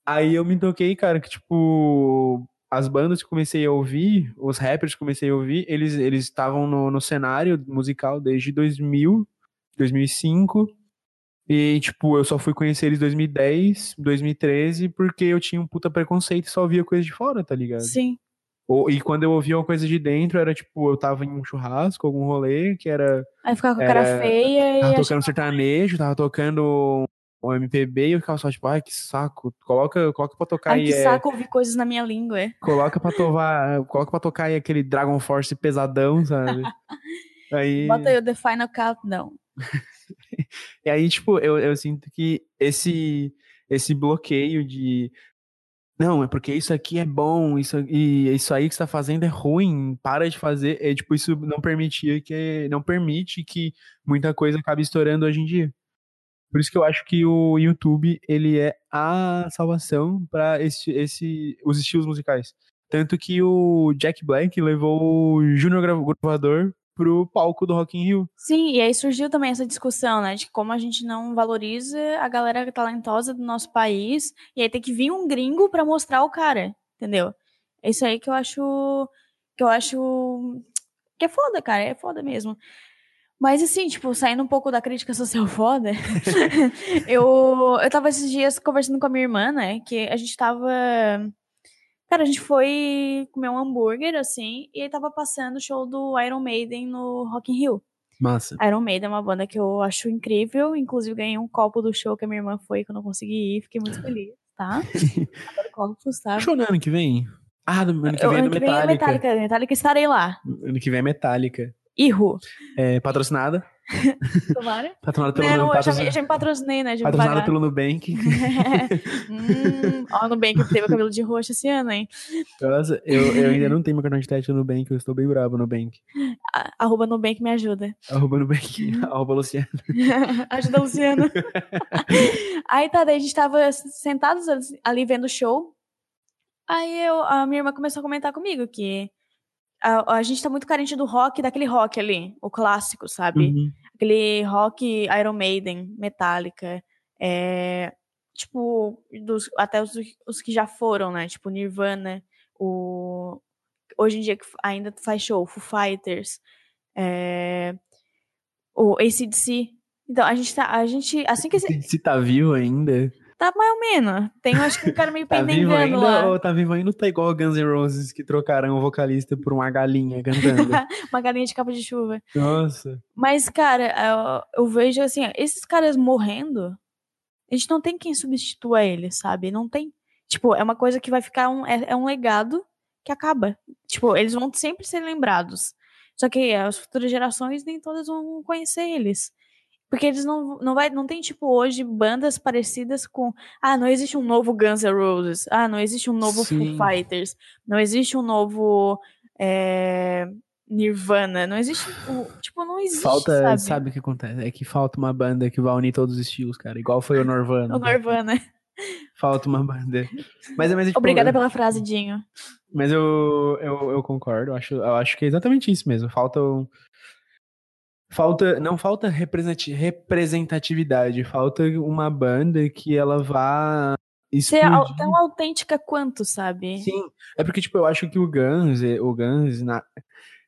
Aí eu me toquei, cara, que tipo, as bandas que comecei a ouvir, os rappers que comecei a ouvir, eles eles estavam no, no cenário musical desde 2000, 2005. E, tipo, eu só fui conhecer eles em 2010, 2013, porque eu tinha um puta preconceito e só ouvia coisa de fora, tá ligado? Sim. E quando eu ouvia uma coisa de dentro, era tipo, eu tava em um churrasco, algum rolê, que era. Aí ficava com a cara feia e. Tava tocando sertanejo, tava tocando o MPB e eu ficava só tipo, ai, que saco. Coloca, coloca pra tocar Ai, aí. que é, saco ouvir coisas na minha língua. é. coloca pra tocar. coloca pra tocar aí aquele Dragon Force pesadão, sabe? Aí, Bota aí o The Final Countdown. e aí, tipo, eu, eu sinto que esse, esse bloqueio de. Não, é porque isso aqui é bom, isso, e isso aí que você tá fazendo é ruim, para de fazer. É, tipo, isso não permitia que. Não permite que muita coisa acabe estourando hoje em dia. Por isso que eu acho que o YouTube, ele é a salvação para esse, esse, os estilos musicais. Tanto que o Jack Black levou o Junior Gravador pro palco do Rock in Rio. Sim, e aí surgiu também essa discussão, né? De como a gente não valoriza a galera talentosa do nosso país. E aí tem que vir um gringo pra mostrar o cara, entendeu? É isso aí que eu acho. Que eu acho. Que é foda, cara. É foda mesmo. Mas assim, tipo, saindo um pouco da crítica social foda, eu, eu tava esses dias conversando com a minha irmã, né? Que a gente tava. Cara, a gente foi comer um hambúrguer, assim, e aí tava passando o show do Iron Maiden no Rock in Rio. Massa. Iron Maiden é uma banda que eu acho incrível, inclusive ganhei um copo do show que a minha irmã foi, que eu não consegui ir, fiquei muito feliz, tá? Adoro copos, tá? Show no ano que vem? Ah, ano que vem é ano que vem é Metallica. Metallica, Metallica estarei lá. Ano que vem é Metallica. Irro. É, patrocinada. Tomara. Patrocinada pelo, Não, eu já, eu já me patrocinei, né? Já me patrocinada pelo Nubank. hum, ó, bem que teve o cabelo de roxo esse ano, hein? Nossa, eu, eu ainda não tenho meu cartão de crédito no Nubank, eu estou bem bravo no Nubank. A- Arroba Nubank me ajuda. Arroba Nubank, arroba Luciano. ajuda a Luciana. Aí tá, daí a gente tava sentados ali vendo o show. Aí eu, a minha irmã começou a comentar comigo que a, a gente tá muito carente do rock, daquele rock ali, o clássico, sabe? Uhum. Aquele rock Iron Maiden, Metallica, é, tipo, dos, até os, os que já foram, né? Tipo, Nirvana, o, hoje em dia que ainda faz show, Foo Fighters, é, o ACDC. Então, a gente tá, a gente, assim que esse, Se tá vivo ainda. Tá mais ou menos, tem, acho que um cara meio Tá pendengando lá. ou tá vivo ainda ou tá igual Guns N' Roses que trocaram o vocalista por uma galinha cantando? Uma galinha de capa de chuva. Nossa. Mas, cara, eu, eu vejo assim, ó, esses caras morrendo, a gente não tem quem substitua eles, sabe? Não tem. Tipo, é uma coisa que vai ficar um. É, é um legado que acaba. Tipo, eles vão sempre ser lembrados. Só que as futuras gerações nem todas vão conhecer eles. Porque eles não, não vai, não tem, tipo, hoje bandas parecidas com. Ah, não existe um novo Guns N' Roses. Ah, não existe um novo Sim. Foo Fighters. Não existe um novo. é, Nirvana. Não existe. Tipo, não existe. Falta, sabe? sabe? o que acontece? É que falta uma banda que vai unir todos os estilos, cara. Igual foi o Norvana. O Nirvana. Falta uma banda. Mas, mas, tipo, Obrigada pela frase, Dinho. Mas eu, eu, eu concordo, eu acho, eu acho que é exatamente isso mesmo. Falta. um- Falta. Não falta representati- representatividade, falta uma banda que ela vá Ser explodir. tão autêntica quanto, sabe? Sim, é porque, tipo, eu acho que o Guns, eh, o Guns, na,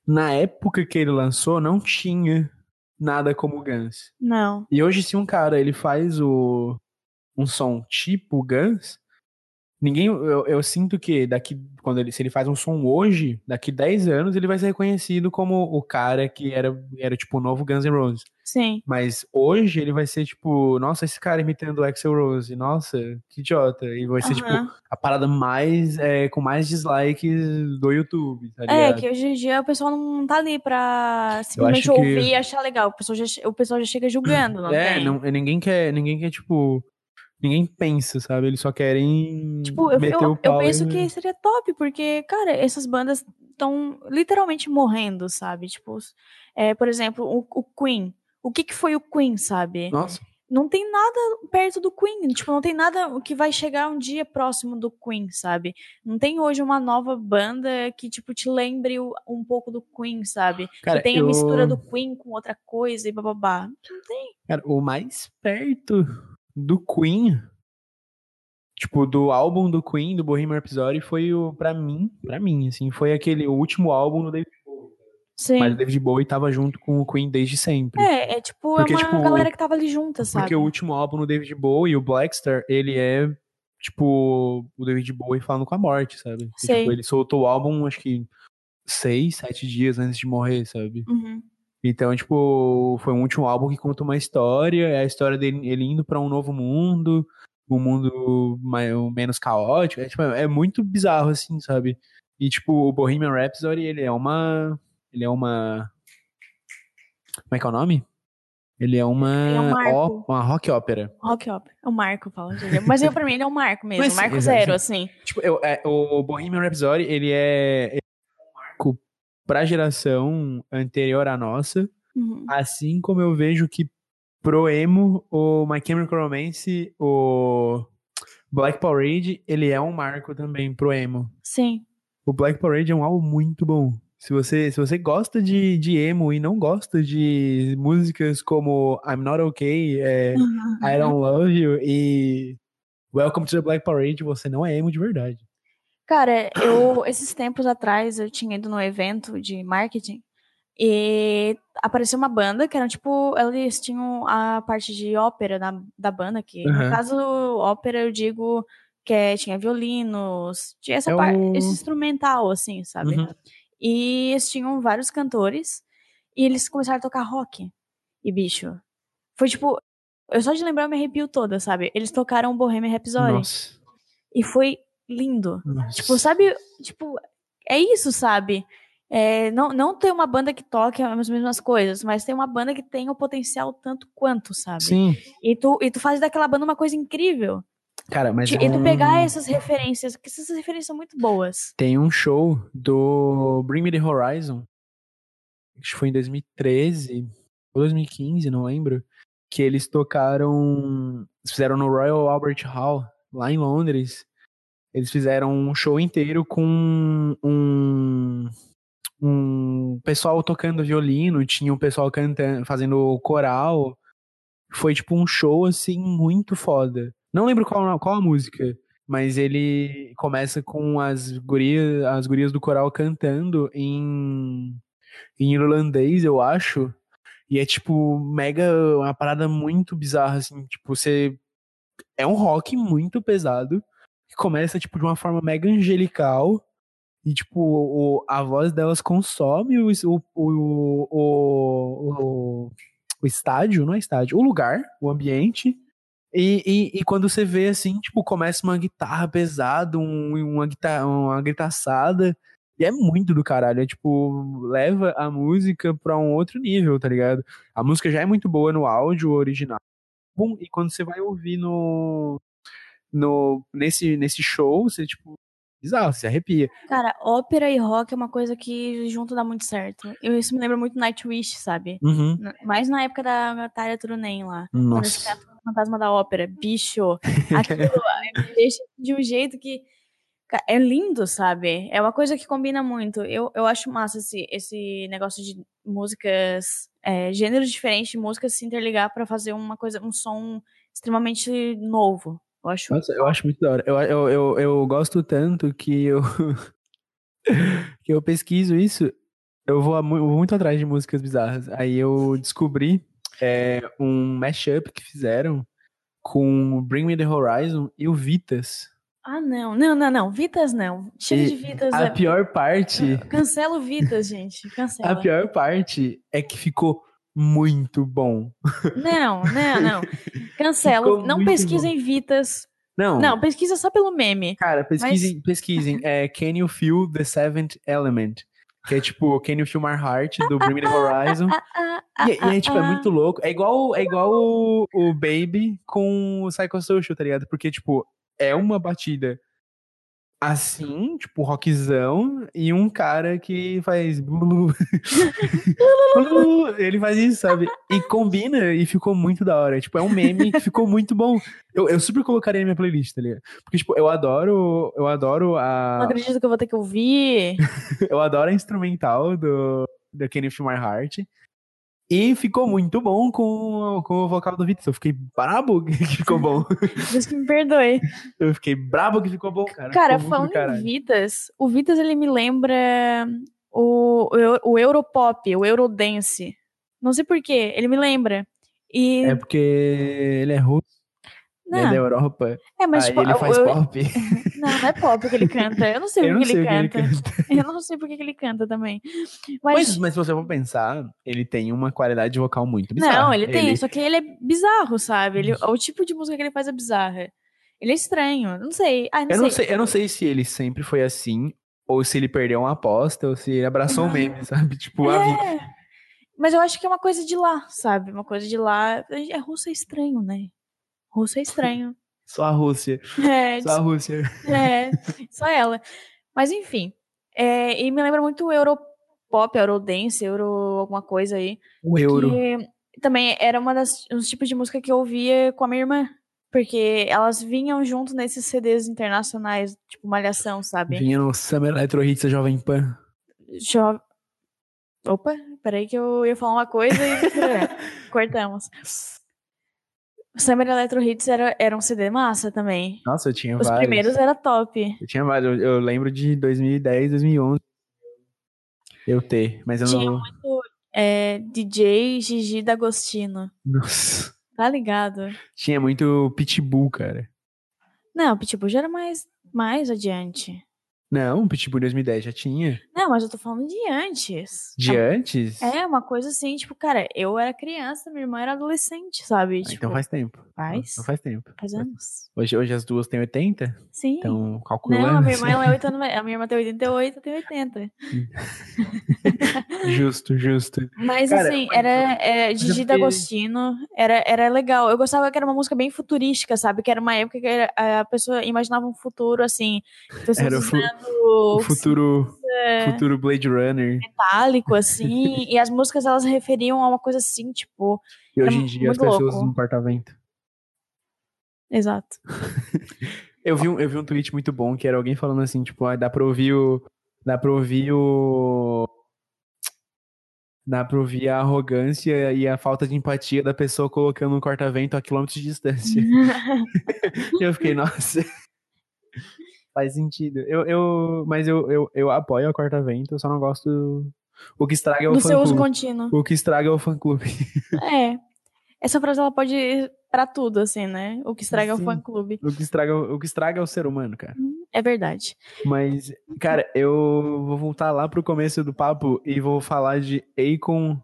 na época que ele lançou, não tinha nada como o Guns. Não. E hoje, se um cara ele faz o, um som tipo Guns, ninguém. Eu, eu sinto que daqui. Quando ele, se ele faz um som hoje, daqui 10 anos, ele vai ser reconhecido como o cara que era, era tipo o novo Guns N' Roses. Sim. Mas hoje ele vai ser tipo, nossa, esse cara imitando o Axel Rose, nossa, que idiota. E vai ser tipo Aham. a parada mais. É, com mais dislikes do YouTube, tá É, que hoje em dia o pessoal não tá ali pra simplesmente acho que- ouvir e achar legal. O pessoal já, o pessoal já chega julgando, não é, tem? não, ninguém quer, ninguém quer, tipo. Ninguém pensa, sabe? Eles só querem Tipo, eu, meter eu, o pau. eu penso e- que seria top, porque, cara, essas bandas estão literalmente morrendo, sabe? Tipo, é, por exemplo, o, o Queen. O que que foi o Queen, sabe? Nossa, não tem nada perto do Queen. Tipo, não tem nada que vai chegar um dia próximo do Queen, sabe? Não tem hoje uma nova banda que, tipo, te lembre um pouco do Queen, sabe? cara, que tem a eu- mistura do Queen com outra coisa e bababá. Não tem. Cara, o mais perto do Queen, tipo, do álbum do Queen, do Bohemian Rhapsody, foi o, pra mim, pra mim, assim, foi aquele, o último álbum do David Bowie. Sim. Mas o David Bowie tava junto com o Queen desde sempre. É, é tipo, Porque, é uma tipo, galera que tava ali junta, sabe? Porque o último álbum do David Bowie, o Blackstar, ele é, tipo, o David Bowie falando com a morte, sabe? Sei. tipo, ele soltou o álbum, acho que seis, sete dias antes de morrer, sabe? Uhum. Então, tipo, foi um último álbum que conta uma história, é a história dele ele indo pra um novo mundo, um mundo mais, menos caótico, é, tipo, é muito bizarro, assim, sabe? E, tipo, o Bohemian Rhapsody, ele é uma... Ele é uma... Como é que é o nome? Ele é uma... Ele é um ó- uma rock ópera. Rock Opera. É o Marco, fala. Mas eu, pra mim, ele é um Marco mesmo. Mas marco exato. zero, assim. Tipo, eu- é, o Bohemian Rhapsody, ele é, ele é um marco pra geração anterior à nossa, Uhum. assim como eu vejo que pro emo, o My Chemical Romance, o Black Parade, ele é um marco também pro emo. Sim. O Black Parade é um álbum muito bom. Se você, se você gosta de, de emo e não gosta de músicas como I'm Not Okay, é, I Don't Love You e Welcome to the Black Parade, você não é emo de verdade. Cara, eu esses tempos atrás eu tinha ido num evento de marketing e apareceu uma banda que era tipo, eles tinham a parte de ópera da, da banda, que Aham. no caso ópera eu digo que é, tinha violinos, tinha essa É parte, o- esse instrumental, assim, sabe? Uhum. E eles tinham vários cantores e eles começaram a tocar rock. E, bicho, foi tipo. Eu só de lembrar eu me arrepio toda, sabe? Eles tocaram Bohemian Rhapsody Nossa. e foi lindo. Nossa. Tipo, sabe? Tipo, é isso, sabe? É, não, não tem uma banda que toque as mesmas coisas, mas tem uma banda que tem o potencial tanto quanto, sabe? Sim. E tu, e tu faz daquela banda uma coisa incrível. Cara, mas Ti- E tu pegar essas referências, porque essas referências são muito boas. tem um show do Bring Me The Horizon, acho que foi em 2013 ou 2015, não lembro, que eles tocaram, eles fizeram no Royal Albert Hall, lá em Londres. Eles fizeram um show inteiro com um um pessoal tocando violino, tinha um pessoal cantando, fazendo coral. Foi tipo um show assim muito foda. Não lembro qual, qual a música, mas ele começa com as gurias, as gurias do coral cantando em em irlandês, eu acho. E é tipo mega uma parada muito bizarra assim, tipo, você é um rock muito pesado que começa tipo de uma forma mega angelical e tipo o, a voz delas consome o, o, o, o, o, estádio, não é estádio, o lugar, o ambiente. E, e, e quando você vê assim, tipo, começa uma guitarra pesada, um, uma, guitarra, uma gritaçada, e é muito do caralho. É tipo, leva a música pra um outro nível, tá ligado? A música já é muito boa no áudio original. Bom, e quando você vai ouvir no. No nesse, nesse show, você, tipo, bizarro, você arrepia. Cara, ópera e rock é uma coisa que junto dá muito certo. Eu, isso me lembra muito Nightwish, sabe? Uhum. Mais na época da Natália Turunen lá. Quando Nossa. cantam o Fantasma da Ópera. Bicho, aquilo deixa de um jeito que. É lindo, sabe? É uma coisa que combina muito. Eu, eu acho massa esse, esse negócio de músicas, é, gêneros diferentes de músicas se interligar pra fazer uma coisa, um som extremamente novo. Eu acho. Nossa, eu acho muito da hora. Eu, eu, eu, eu gosto tanto que eu. que eu pesquiso isso. Eu vou, muito atrás de músicas bizarras. Aí eu descobri é, um mashup que fizeram com Bring Me the Horizon e o Vitas. Ah, não, não, não, não. Vitas não. Chega E de Vitas. A é- pior parte. Cancela o Vitas, gente. Cancela. A pior parte é que ficou muito bom. Não, não, não. Cancela. Ficou Não pesquisem Vitas. Não, Não, pesquisa só pelo meme. cara, pesquisem, pesquisem. É Can You Feel the Seventh Element? Que é tipo Can You Feel My Heart do the Horizon. Ah, ah, E, e é, tipo, é muito louco. É igual, é igual o, o Baby com o Psychosocial, tá ligado? Porque, tipo, é uma batida assim, tipo, rockzão, e um cara que faz. Ele faz isso, sabe? E combina e ficou muito da hora. Tipo, é um meme que ficou muito bom. Eu, eu super colocaria na minha playlist, tá ligado? Porque, tipo, eu adoro. Eu adoro Não a. acredito que eu vou ter que ouvir. Eu adoro a instrumental do, do Can You Feel My Heart. E ficou muito bom com, com o vocal do Vitor. Eu fiquei brabo que ficou bom. Deus que me perdoe. Eu fiquei brabo que ficou bom, cara. Cara, Ficou falando do em. Vitas, o Vitas ele me lembra o, o, o Europop, o Eurodance. Não sei porquê, ele me lembra. E. É porque ele é russo, ele é não, da Europa. é, mas aí tipo, ele faz eu- pop. Não, não é pop que ele canta. Eu não sei não ele o que ele canta. Eu não sei por que ele canta também. Mas, Mas, mas se você for pensar, ele tem uma qualidade vocal muito bizarra. não, ele tem, só que ele é bizarro, sabe? Ele, o tipo de música que ele faz é bizarra. Ele é estranho, não sei. Ah, não Eu sei. não sei, eu não sei se ele sempre foi assim, ou se ele perdeu uma aposta, ou se ele abraçou um meme, sabe? Tipo, a vida. É, mas eu acho que é uma coisa de lá, sabe? Uma coisa de lá. É, russo é estranho, né? Russo é estranho. Só a Rússia. É, Só a Rússia. é, só ela. Mas enfim. é, e me lembra muito Europop, Eurodance, Euro alguma coisa aí. O euro. Também era uma das uns tipos de música que eu ouvia com a minha irmã. Porque elas vinham junto nesses CDs internacionais, tipo Malhação, sabe? Vinha no Summer Electro Hits da Jovem Pan. Jo... Opa, peraí que eu ia falar uma coisa e cortamos. Summer Electro Hits era, era um CD massa também. Nossa, eu tinha Os vários. primeiros era top. Eu tinha vários. Eu, eu lembro de 2010, 2011. Eu ter, mas eu Tinha não. muito é, DJ Gigi D'Agostino. Nossa. Tá ligado? Tinha muito Pitbull, cara. Não, o Pitbull já era mais, mais adiante. Não, o Pitbull 2010 já tinha. Não, mas eu tô falando de antes. De antes? É, uma coisa assim, tipo, cara, eu era criança, minha irmã era adolescente, sabe? Ah, tipo, então faz tempo. faz? Não faz tempo. faz anos. Hoje, hoje as duas têm 80, Sim. então calculando. Não, a minha irmã ela é 8 anos, mais- a minha irmã tem 88, eu tenho 80. Justo, justo. Mas Cara, assim, era é, é porque- D'Agostino, era, era legal. Eu gostava que era uma música bem futurística, sabe? Que era uma época que era- a pessoa imaginava um futuro assim, pessoas Era usando O futuro, é, futuro Blade Runner. metálico, assim, e as músicas elas referiam a uma coisa assim, tipo. E hoje em dia as pessoas louco. usam porta-vento. Exato. Eu vi, um, eu vi um tweet muito bom que era alguém falando assim, tipo, ah, dá pra ouvir o. Dá pra ouvir o. Dá pra ouvir a arrogância e a falta de empatia da pessoa colocando um corta-vento a quilômetros de distância. E eu fiquei, nossa. Faz sentido. Eu, eu, mas eu, eu, eu apoio a corta-vento, eu só não gosto. O que estraga é o Do seu uso contínuo. O que estraga é o fã-clube. É. Essa frase ela pode ir pra tudo, assim, né? O que estraga é o fã clube. O que estraga, o que estraga é o ser humano, cara. É verdade. Mas, cara, eu vou voltar lá pro começo do papo e vou falar de Akon.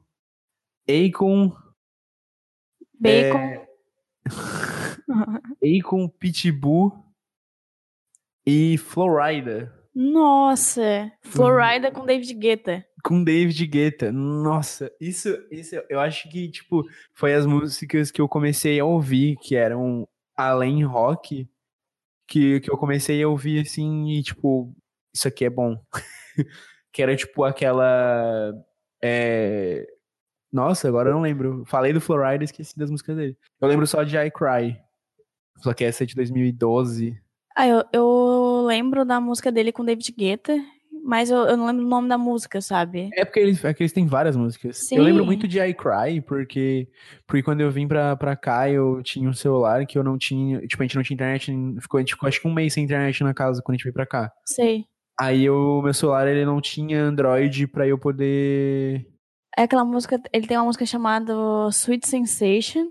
Akon. Bacon. É, Akon, Pitbull e Florida. Nossa! Florida com David Guetta. Com David Guetta. Nossa, isso, isso eu acho que, tipo, foi as músicas que eu comecei a ouvir, que eram além rock, que, que eu comecei a ouvir assim, e tipo, isso aqui é bom. que era tipo aquela. é, Nossa, agora eu não lembro. Falei do Florida e esqueci das músicas dele. Eu lembro só de I Cry. Só que essa é de 2012. Ah, eu, eu lembro da música dele com David Guetta, mas eu, eu não lembro o nome da música, sabe? É porque eles, é que eles têm várias músicas. Sim. Eu lembro muito de I Cry, porque, porque quando eu vim pra, pra cá, eu tinha um celular que eu não tinha. Tipo, a gente não tinha internet. Ficou, a gente ficou acho que um mês sem internet na casa quando a gente veio pra cá. Sei. Aí o meu celular ele não tinha Android pra eu poder. É aquela música, ele tem uma música chamada Sweet Sensation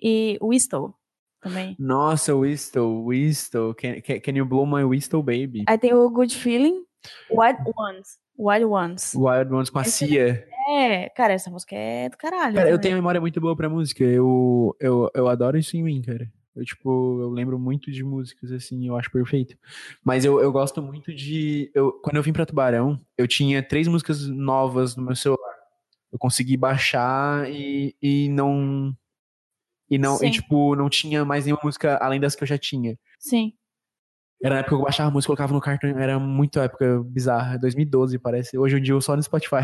e Whistle também. Nossa, Whistle, Whistle. Can, can, can you blow my Whistle, baby? Aí tem o Good Feeling, Wild Ones. Wild Ones. Wild Ones com a Cia. É, cara, essa música é do caralho. Cara, eu também. tenho memória muito boa pra música. Eu, eu, eu adoro isso em mim, cara. Eu, tipo, eu lembro muito de músicas, assim, eu acho perfeito. Mas eu, eu gosto muito de. Eu, quando eu vim pra Tubarão, eu tinha três músicas novas no meu celular. Eu consegui baixar e, e não. E não, Sim. e, tipo, não tinha mais nenhuma música além das que eu já tinha. Sim. Era na época que eu baixava a música, colocava no cartão, era muito época bizarra, 2012 parece. Hoje em dia eu só no Spotify.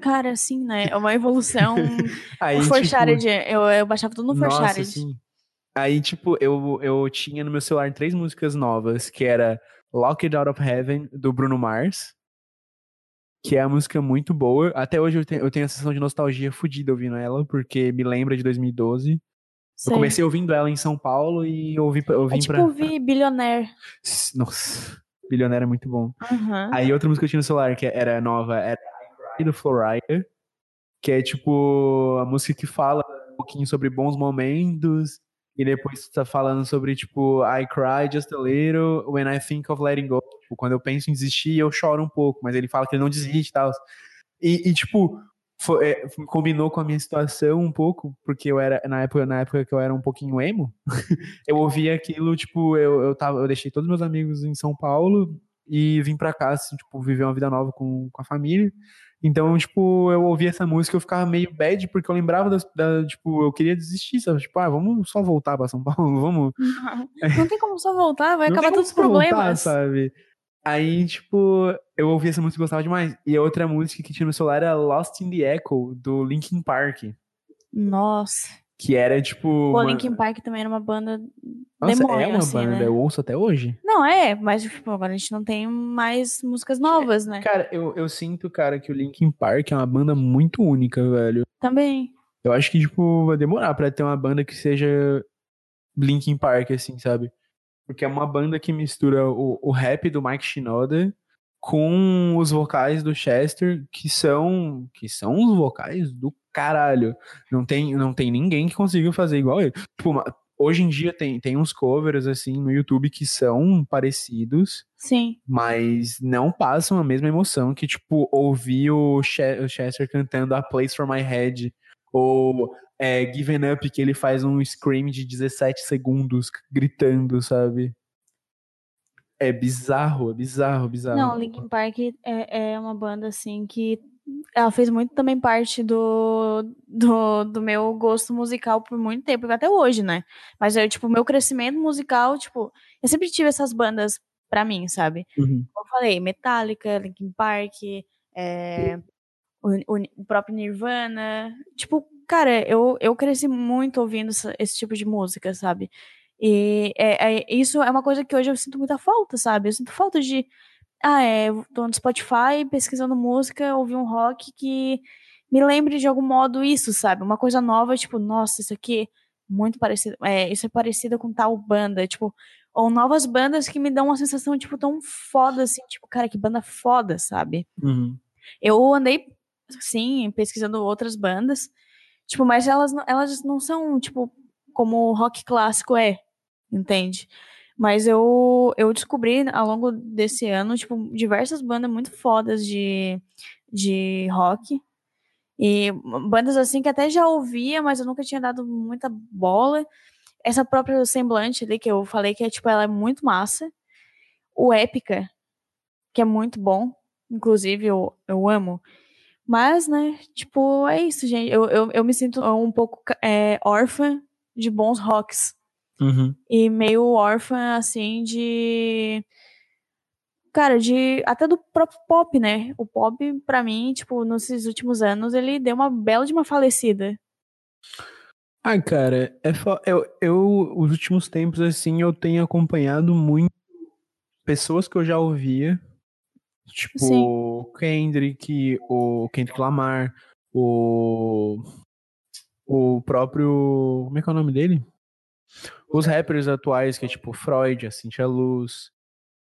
Cara, assim, né? É uma evolução. Aí, o tipo, Forshared, eu, eu baixava tudo no Forshared. Aí, tipo, eu, eu tinha no meu celular três músicas novas, que era Locked Out of Heaven, do Bruno Mars, que é a música muito boa. Até hoje eu tenho, eu tenho a sensação de nostalgia fodida ouvindo ela, porque me lembra de 2012. Sei. Eu comecei ouvindo ela em São Paulo e ouvi, vim É tipo pra... ouvir Billionaire. Nossa, Bilionário é muito bom. Aham. Aí outra música que eu tinha no celular, que era nova, era I Cry, do Florida, que é tipo a música que fala um pouquinho sobre bons momentos, e depois tá falando sobre, tipo, I cry just a little when I think of letting go. Tipo, quando eu penso em desistir, eu choro um pouco, mas ele fala que ele não desiste e tal. E, e, tipo, foi- é, combinou com a minha situação um pouco, porque eu era, na época, na época que eu era um pouquinho emo, eu ouvia aquilo, tipo, eu, eu, tava, eu deixei todos meus amigos em São Paulo e vim pra cá, assim, tipo, viver uma vida nova com, com a família. Então, tipo, eu ouvia essa música, eu ficava meio bad, porque eu lembrava das, da, tipo, eu queria desistir, sabe? Tipo, ah, vamos só voltar pra São Paulo, vamos. Não tem como só voltar, vai Não acabar todos os como voltar, problemas. sabe? Aí, tipo, eu ouvi essa música e gostava demais. E a outra música que tinha no celular era Lost in the Echo, do Linkin Park. Nossa. Que era, tipo. Pô, uma- Linkin Park também era uma banda Nossa, demônio, é uma assim, banda, né? eu ouço até hoje. Não, é, mas tipo, agora a gente não tem mais músicas novas, né? Cara, eu, eu sinto, cara, que o Linkin Park é uma banda muito única, velho. Também. Eu acho que, tipo, vai demorar pra ter uma banda que seja Linkin Park, assim, sabe? Porque é uma banda que mistura o, o rap do Mike Shinoda com os vocais do Chester, que são que são os vocais do caralho. Não tem, não tem ninguém que consiga fazer igual ele. Tipo, uma- hoje em dia tem, tem uns covers, assim, no YouTube que são parecidos. Sim. Mas não passam a mesma emoção que, tipo, ouvir o, o Chester cantando A Place for My Head. Ou é, Given Up, que ele faz um scream de 17 segundos gritando, sabe? É bizarro, é bizarro, bizarro. Não, Linkin Park é, é uma banda, assim, que ela fez muito também parte do, do, do, meu gosto musical por muito tempo, até hoje, né? Mas eu, tipo, meu crescimento musical, tipo, eu sempre tive essas bandas pra mim, sabe? Uhum. Como eu falei, Metallica, Linkin Park, é, o, o, próprio Nirvana. Tipo, cara, eu, eu cresci muito ouvindo esse, esse tipo de música, sabe? E é, é, isso é uma coisa que hoje eu sinto muita falta, sabe? Eu sinto falta de ah, é, tô no Spotify pesquisando música, ouvi um rock que me lembre de algum modo isso, sabe? Uma coisa nova, tipo, nossa, isso aqui é muito parecido, é, isso é parecido com tal banda, tipo, ou novas bandas que me dão uma sensação, tipo, tão foda, assim, tipo, cara, que banda foda, sabe? Uhum. Eu andei, sim, pesquisando outras bandas, tipo, mas elas, elas não são, tipo, como o rock clássico é, entende? Mas eu, eu descobri ao longo desse ano, tipo, diversas bandas muito fodas de, de rock. E bandas assim que até já ouvia, mas eu nunca tinha dado muita bola. Essa própria semblante ali que eu falei que é tipo, ela é muito massa. O Épica, que é muito bom. Inclusive, eu, eu amo. Mas, né, tipo, é isso, gente. Eu, eu, eu me sinto um pouco é, órfã de bons rocks. Uhum. E meio órfã, assim, de. Cara, de. Até do próprio pop, né? O pop, pra mim, tipo, nesses últimos anos, ele deu uma bela de uma falecida. Ai, cara, é eu, eu, os últimos tempos, assim, eu tenho acompanhado muito pessoas que eu já ouvia. Tipo, Sim. Kendrick, o Kendrick Lamar, o. O próprio. Como é que é o nome dele? Os rappers atuais, que é tipo Freud, a Cintia Luz.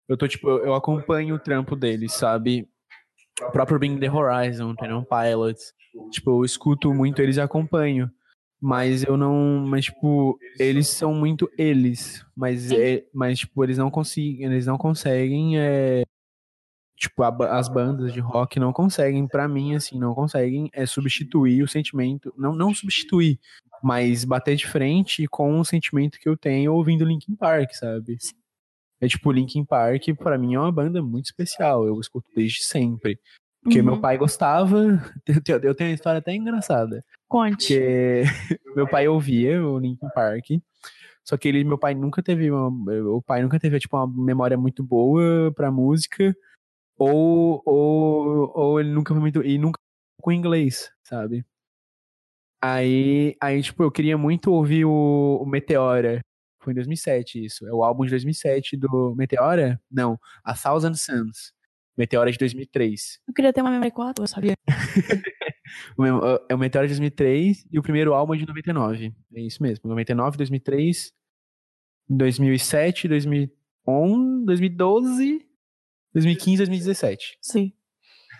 Eu tô, tipo, eu acompanho o trampo deles, sabe? O próprio Bring the Horizon, Tenon Pilots. Tipo, eu escuto muito eles e acompanho. Mas eu não. Mas, tipo, eles são muito eles. Mas, é, mas tipo, eles não conseguem. Eles não conseguem. É, tipo, a, as bandas de rock não conseguem, para mim, assim, não conseguem é, substituir o sentimento. Não, não substituir, mas bater de frente com o sentimento que eu tenho ouvindo Linkin Park, sabe? É tipo, Linkin Park, para mim, é uma banda muito especial. Eu escuto desde sempre. Porque uhum. meu pai gostava. Eu tenho uma história até engraçada. Conte. Porque meu pai ouvia o Linkin Park. Só que ele, meu pai nunca teve uma, o pai nunca teve tipo uma memória muito boa para música ou, ou ou ele nunca foi muito e nunca com inglês, sabe? Aí, aí, tipo, eu queria muito ouvir o, o Meteora. Foi em 2007 isso. É o álbum de 2007 do Meteora? Não, A Thousand Suns. Meteora de 2003. Eu queria ter uma memória 4, eu sabia. é o Meteora de 2003 e o primeiro álbum é de 99. É isso mesmo. 99, 2003, 2007, 2011, 2012, 2015, 2017. Sim.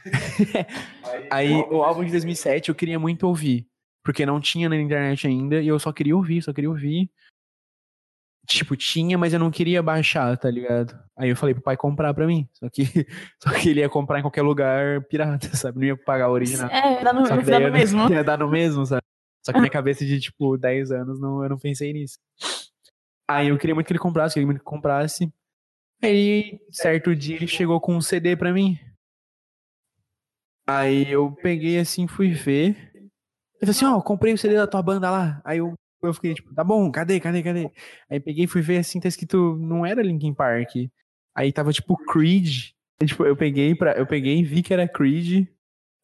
Aí o álbum de 2007 eu queria muito ouvir porque não tinha na internet ainda, e eu só queria ouvir, só queria ouvir. Tipo, tinha, mas eu não queria baixar, tá ligado? Aí eu falei pro pai comprar pra mim. Só que, só que ele ia comprar em qualquer lugar pirata, sabe? Não ia pagar o original. É, dá no, só dá no mesmo. Ia dar no mesmo, sabe? Só que minha cabeça de, tipo, 10 anos, não, eu não pensei nisso. Aí eu queria muito que ele comprasse, queria muito que comprasse. Aí, certo dia, ele chegou com um CD pra mim. Aí eu peguei assim, fui ver. Ele falou assim, ó, oh, comprei o CD da tua banda lá. Aí eu, eu fiquei tipo, tá bom, cadê, cadê, cadê? Aí peguei fui ver assim, tá escrito, não era Linkin Park. Aí tava tipo Creed. Aí, tipo, eu peguei para eu peguei vi que era Creed.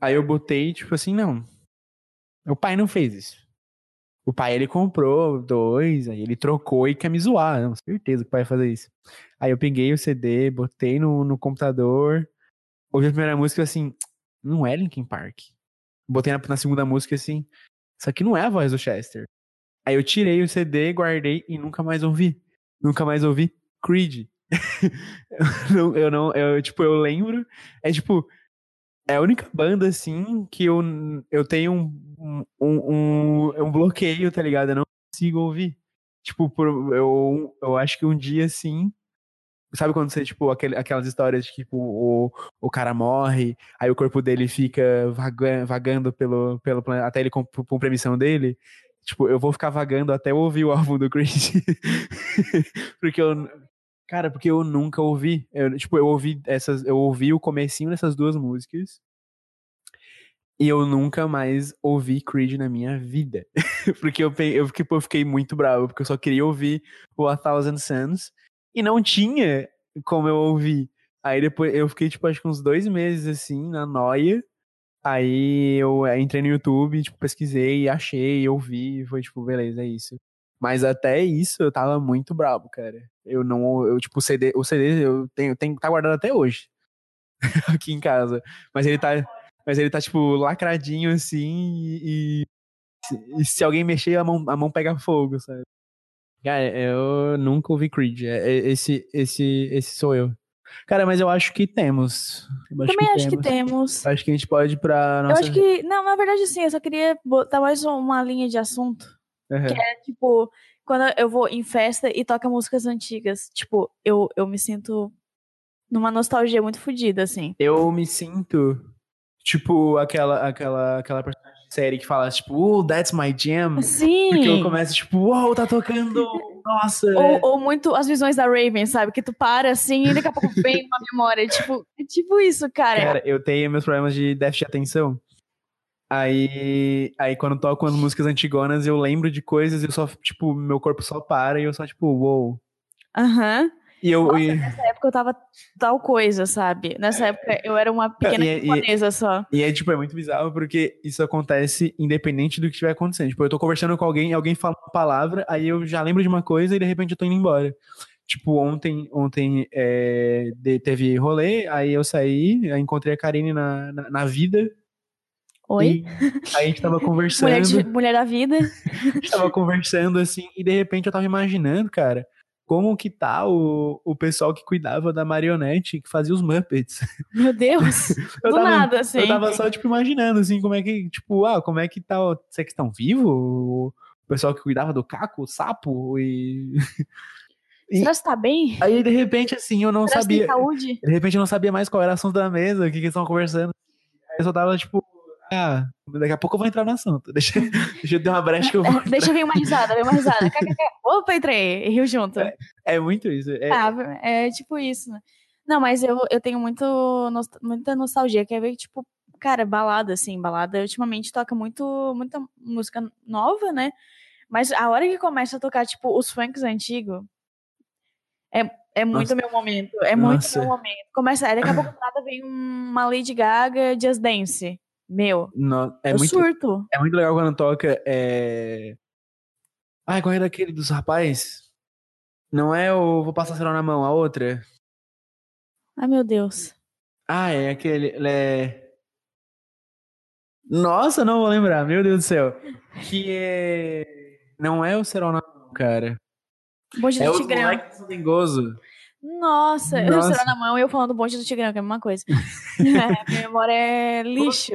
Aí eu botei, tipo assim, não. O pai não fez isso. O pai, ele comprou dois, aí ele trocou e quer me zoar. Não, certeza que o pai ia fazer isso. Aí eu peguei o CD, botei no, no computador, ouvi a primeira música assim, não é Linkin Park. Botei na, na, segunda música assim. Isso aqui não é a voz do Chester. Aí eu tirei o CD, guardei e nunca mais ouvi. Nunca mais ouvi Creed. eu não, eu, tipo, eu lembro. É tipo, é a única banda assim que eu, eu tenho um, um, um, um bloqueio, tá ligado? Eu não consigo ouvir. Tipo, por, eu, eu acho que um dia, assim, Sabe quando você, tipo, aquele, aquelas histórias de tipo, o, o cara morre, aí o corpo dele fica vagando, vagando pelo, pelo até ele cumprir a missão dele? Tipo, eu vou ficar vagando até ouvir o álbum do Creed. porque eu. Cara, porque eu nunca ouvi. Eu, tipo, eu ouvi essas. Eu ouvi o comecinho dessas duas músicas. E eu nunca mais ouvi Creed na minha vida. porque eu, eu, eu fiquei muito bravo, porque eu só queria ouvir o A Thousand Suns e não tinha como eu ouvir. Aí depois eu fiquei, tipo, acho que uns dois meses assim, na noia. Aí eu entrei no YouTube, tipo, pesquisei, achei, ouvi, e foi tipo, beleza, é isso. Mas até isso eu tava muito bravo, cara. Eu não, eu tipo, o CD, o CD eu tenho, tenho tá guardado até hoje. aqui em casa. Mas ele tá, mas ele tá tipo lacradinho assim e, e, e se alguém mexer a mão, a mão pega fogo, sabe? Cara, eu nunca ouvi Creed. É, é, esse, esse, esse sou eu. Cara, mas eu acho que temos. Eu acho Também que acho temos. que temos. Acho que a gente pode ir pra nossa... Eu acho que... Não, na verdade, sim. Eu só queria botar mais uma linha de assunto. Uhum. Que é, tipo, quando eu vou em festa e toca músicas antigas. Tipo, eu, eu me sinto numa nostalgia muito fodida, assim. Eu me sinto, tipo, aquela, aquela, aquela série que fala, tipo, oh, that's my jam. Sim. Porque eu começo, tipo, uau, wow, tá tocando, nossa. Ou, ou, muito as visões da Raven, sabe? Que tu para assim e daqui a pouco vem uma memória. Tipo, é tipo isso, cara. Cara, eu tenho meus problemas de déficit de atenção. Aí, aí quando toco as músicas antigonas, eu lembro de coisas e eu só, tipo, meu corpo só para e eu só, tipo, uou. Wow. Aham. Uhum. E eu, Nossa, e... Nessa época eu tava tal coisa, sabe? Nessa época eu era uma pequena e, é, japonesa e, só. E é, tipo, é muito bizarro porque isso acontece independente do que estiver acontecendo. Tipo, eu tô conversando com alguém, alguém fala uma palavra, aí eu já lembro de uma coisa e de repente eu tô indo embora. Tipo, ontem, ontem é, teve rolê, aí eu saí, aí encontrei a Karine na, na, na vida, Oi? aí a gente tava conversando. Mulher, de, mulher da vida. a gente tava conversando assim, e de repente eu tava imaginando, cara, como que tá o, o pessoal que cuidava da marionete, que fazia os Muppets. Meu Deus! do tava, nada, assim. Eu tava só, tipo, imaginando, assim, como é que, tipo, ah, como é que tá, será que estão vivos? O pessoal que cuidava do caco, o sapo e... e... Será que tá bem? Aí, de repente, assim, eu não Será sabia... saúde? De repente, eu não sabia mais qual era o assunto da mesa, o que, que eles estavam conversando. Aí eu só tava, tipo, ah, daqui a pouco eu vou entrar no assunto. Deixa, deixa eu dar uma brecha que eu vou. deixa eu vir uma risada, vir uma risada. Opa, entrei, riu junto. É, é muito isso. É... Ah, é tipo isso, né? Não, mas eu, eu tenho muito, muita nostalgia. Quer ver, tipo, cara, balada, assim, balada ultimamente toca muito, muita música nova, né? Mas a hora que começa a tocar, tipo, os funks antigos, é, é muito Nossa. meu momento. É muito Nossa. meu momento. Começa, daqui a pouco nada vem uma Lady Gaga Just Dance. Meu, no, é eu muito, surto. É muito legal quando toca. É... Ai, qual era aquele dos rapazes? Não é o Vou Passar Serão na Mão, a outra? Ai, meu Deus. Ah, é aquele. É... Nossa, não vou lembrar, meu Deus do céu. Que é. Não é o Serão na Mão, cara. Bonde é Tigrão. É gozo. Nossa, Nossa. eu estou na mão e eu falando bonde do Tigrão, que é a mesma coisa. é, minha memória é lixo.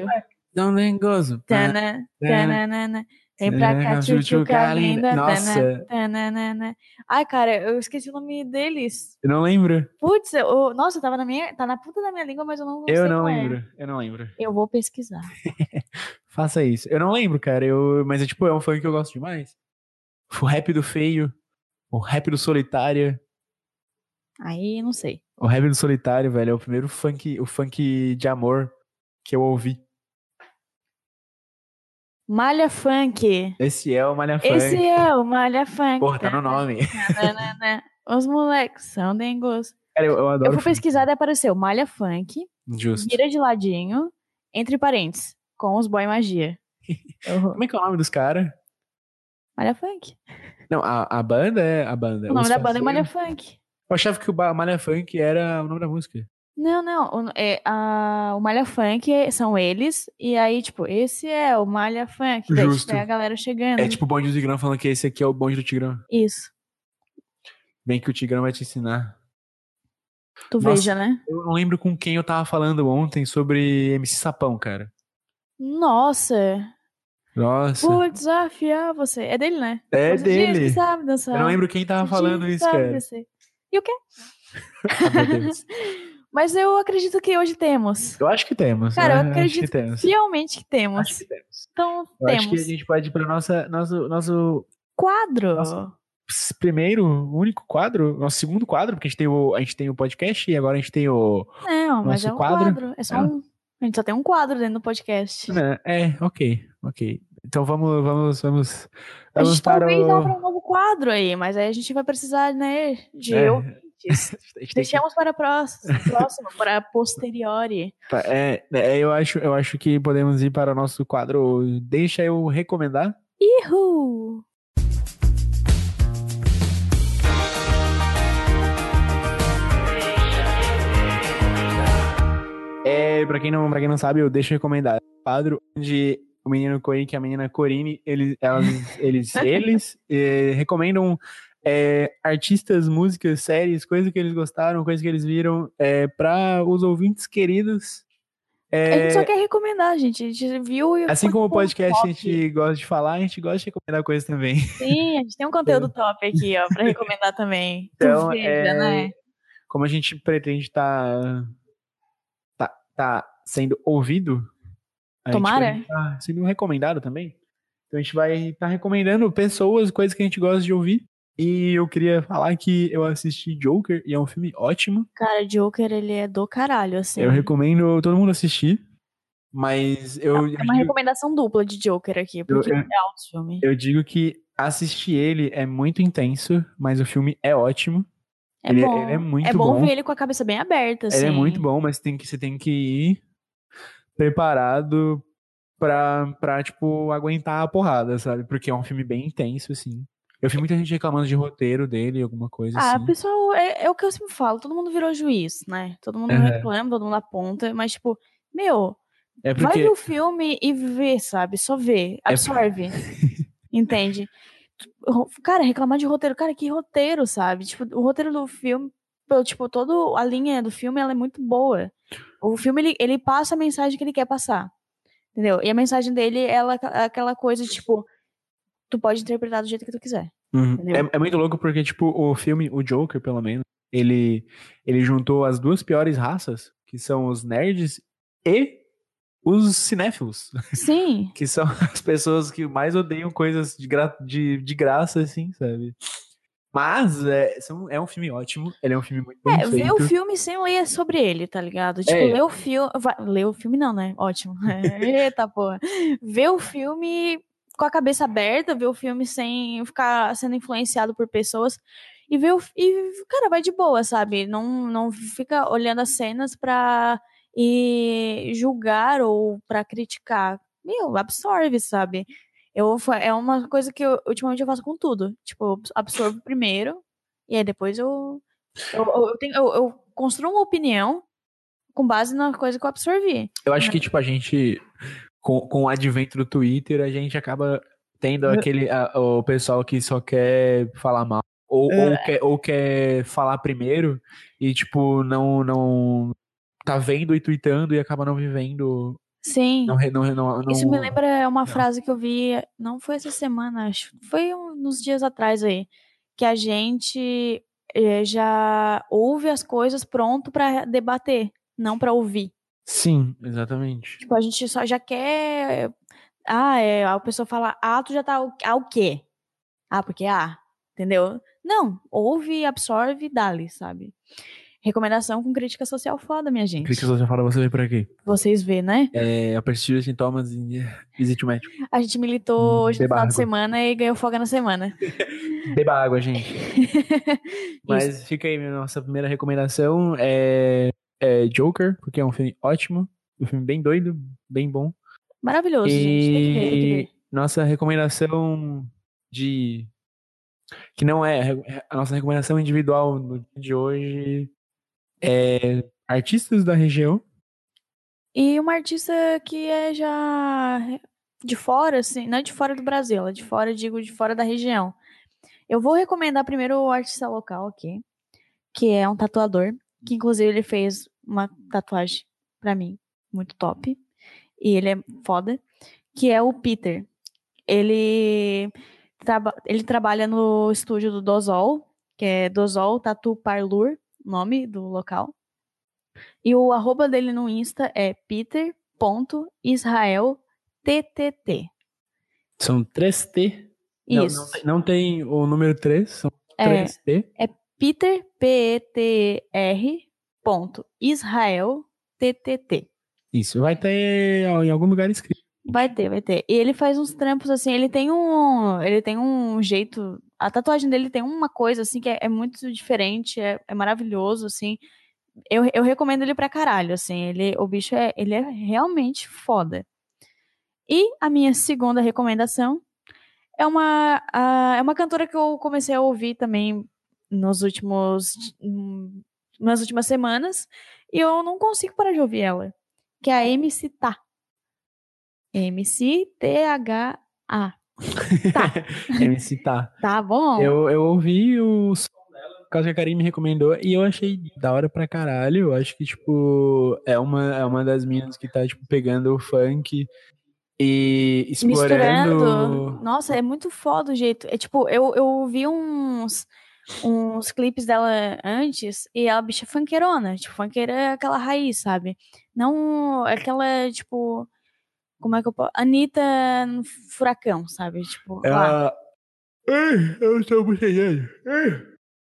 Não nem gozo. Tana, tanana, Vem pra cá, tchutchuca linda. Nossa. Tanana. Ai, cara, eu esqueci o nome deles. Eu não lembro. Putz, eu, nossa, tava na minha, tá na puta da minha língua, mas eu não Eu não é. lembro, é. eu não lembro. Eu vou pesquisar. Faça isso. Eu não lembro, cara, eu, mas é tipo, é um funk que eu gosto demais. O rap do feio, o rap do solitário. Aí, não sei. O Heavy do Solitário, velho, é o primeiro funk, o funk de amor que eu ouvi. Malha Funk. Esse é o Malha Funk. Esse é o Malha Funk. Porra, tá no nome. Os moleques são dengos. Cara, eu, eu adoro. Eu fui pesquisar e apareceu Malha Funk. Justo. Vira de ladinho, entre parênteses, com os boy magia. Como é que é o nome dos caras? Malha Funk. Não, a, a banda é a banda. O nome da banda é Malha Funk. Eu achava que o Malha Funk era o nome da música. Não, não. O, é, a, o Malha Funk são eles. E aí, tipo, esse é o Malha Funk. Daí, Justo. Tipo, é a galera chegando. É tipo o bonde do Tigrão falando que esse aqui é o bonde do Tigrão. Isso. Vem que o Tigrão vai te ensinar. Tu Nossa, veja, né? Eu não lembro com quem eu tava falando ontem sobre MC Sapão, cara. Nossa. Nossa. Vou desafiar você. É dele, né? É Você diz que dele. sabe dançar. Eu não lembro quem tava Você falando isso, cara. descer. E o quê? Mas eu acredito que hoje temos. Eu acho que temos. Cara, eu né? Acredito que temos. Fielmente que temos. Acho que temos. Então, Eu temos. acho que a gente pode ir para nossa nosso nosso Quadro. Nossa. primeiro, único quadro, nosso segundo quadro, porque a gente tem o a gente tem o podcast e agora a gente tem o Não, mas Nosso é um quadro. quadro. É só É. um. A gente só tem um quadro dentro do podcast. né, é, OK, OK. Então vamos vamos vamos A gente para talvez o abra um novo quadro aí, mas aí a gente vai precisar, né, de É. ouvintes. tem que- Deixamos para a próxima, próximo, para a posteriori. Tá, É, é, eu acho, eu acho que podemos ir para o nosso quadro. Deixa eu recomendar. Ihu! É, pra quem não, para quem não sabe, eu deixo recomendar. Um quadro onde o menino Coic e a menina Corine, eles, elas, eles, eles eh, recomendam é, artistas, músicas, séries, coisas que eles gostaram, coisas que eles viram, é, para os ouvintes queridos. A É, gente só quer recomendar, gente. A gente viu e assim como o podcast a top. gente gosta de falar, a gente gosta de recomendar coisas também. Sim, a gente tem um conteúdo top aqui, ó, pra recomendar também. Então, veja, é, né? como a gente pretende estar tá, tá sendo ouvido, a Tomara. tá sendo recomendado também. Então a gente vai estar recomendando pessoas, coisas que a gente gosta de ouvir. E eu queria falar que eu assisti Joker e é um filme ótimo. Cara, Joker, ele é do caralho, assim. Eu recomendo todo mundo assistir. Mas eu, É eu, uma recomendação dupla de Joker aqui, porque eu- é alto filme. eu digo que assistir ele é muito intenso, mas o filme é ótimo. É ele, bom. ele é muito é bom, bom. ver ele com a cabeça bem aberta, assim. Ele é muito bom, mas tem que, você tem que ir preparado pra, pra, tipo, aguentar a porrada, sabe? Porque é um filme bem intenso, assim. Eu vi muita gente reclamando de roteiro dele, alguma coisa Ah, assim. pessoal, é, é o que eu sempre falo, todo mundo virou juiz, né? Todo mundo reclama, todo mundo aponta, mas, tipo, meu, É vai porque. ver o filme e vê, sabe? Só vê, absorve. Entende? Ro- Cara, reclamar de roteiro, cara, que roteiro, sabe? Tipo, o roteiro do filme, tipo, toda a linha do filme, ela é muito boa. O filme, ele, ele passa a mensagem que ele quer passar. Entendeu? E a mensagem dele, ela é aquela coisa, tipo, tu pode interpretar do jeito que tu quiser. Uhum. É, é muito louco porque, tipo, o filme, o Joker, pelo menos, ele, ele juntou as duas piores raças, que são os nerds e os cinéfilos, Sim. que são as pessoas que mais odeiam coisas de, gra de, de graça, assim, sabe? Mas é, é um filme ótimo, ele é um filme muito bem É, ver o filme sem ler sobre ele, tá ligado? Tipo, É. ler o filme. Ler o filme não, né? Ótimo. Eita porra. Ver o filme com a cabeça aberta, ver o filme sem ficar sendo influenciado por pessoas. E ver o. E, cara, vai de boa, sabe? Não, não fica olhando as cenas pra e julgar ou pra criticar. Meu, absorve, sabe? Eu, é uma coisa que eu, ultimamente eu faço com tudo. Tipo, eu absorvo primeiro, e aí depois eu eu, eu, eu tenho, eu, eu construo uma opinião com base na coisa que eu absorvi. Eu acho que, tipo, a gente, com, com o advento do Twitter, a gente acaba tendo aquele, a- o pessoal que só quer falar mal, ou, É. ou, quer, ou quer falar primeiro, e, tipo, não, não tá vendo e tweetando e acaba não vivendo, Sim. não, não, não, Isso me lembra uma frase que eu vi, não foi essa semana, acho, foi uns dias atrás aí, que a gente eh, já ouve as coisas pronto pra debater, não pra ouvir. Sim, exatamente. Tipo, a gente só já quer. Ah, é, a pessoa fala, ah, tu já tá ah, o quê? Ah, porque ah, entendeu? Não, ouve, absorve e dá-lhe, sabe? Recomendação com crítica social foda, minha gente. Crítica social fala, você veio por aqui. Vocês vê, né? É, a persistir sintomas e visite o médico. A gente militou hoje no final de água. semana e ganhou folga na semana. Beba água, gente. Mas fica aí, nossa primeira recomendação é, é Joker, porque é um filme ótimo, um filme bem doido, bem bom. Maravilhoso, gente. Tem que ver, tem que E ver. nossa recomendação de que não é a nossa recomendação individual no dia de hoje é artistas da região. E uma artista que é já de fora, assim, não é de fora do Brasil, é de fora, digo, de fora da região. Eu vou recomendar primeiro o artista local aqui, que é um tatuador, que inclusive ele fez uma tatuagem pra mim, muito top. E ele é foda, que é o Peter. ele, ele trabalha no estúdio do Dozol, que é Dozol Tatu Parlur, nome do local. E o arroba dele no Insta é peter.israelttt. São 3T? Isso. Não, não, tem, não tem o número 3, são 3T? É Peter, P-E-T-R, ponto, Israel, T-T-T. Isso, vai ter em algum lugar escrito. Vai ter, vai ter. E ele faz uns trampos assim, ele tem um. Ele tem um jeito. A tatuagem dele tem uma coisa assim que é, é muito diferente, é, é, maravilhoso, assim. Eu, eu recomendo ele pra caralho, assim. Ele, o bicho é, ele é realmente foda. E a minha segunda recomendação é uma, a, é uma cantora que eu comecei a ouvir também nos últimos. nas últimas semanas. E eu não consigo parar de ouvir ela. Que é a MC Tá. M-C-T-H-A. Tá. MC Tá. Tá bom. Eu, eu ouvi o som dela, por causa que a Karim me recomendou, e eu achei da hora pra caralho. Eu acho que, tipo, é uma, é uma das minas que tá, tipo, pegando o funk e explorando. Misturando. Nossa, é muito foda o jeito. É tipo, eu, eu vi uns uns clipes dela antes e ela bicha funkeirona, tipo, funkeira é aquela raiz, sabe? Não aquela, tipo, como é que eu posso... Anitta no furacão, sabe? Tipo, ela... Eu estou bochechando.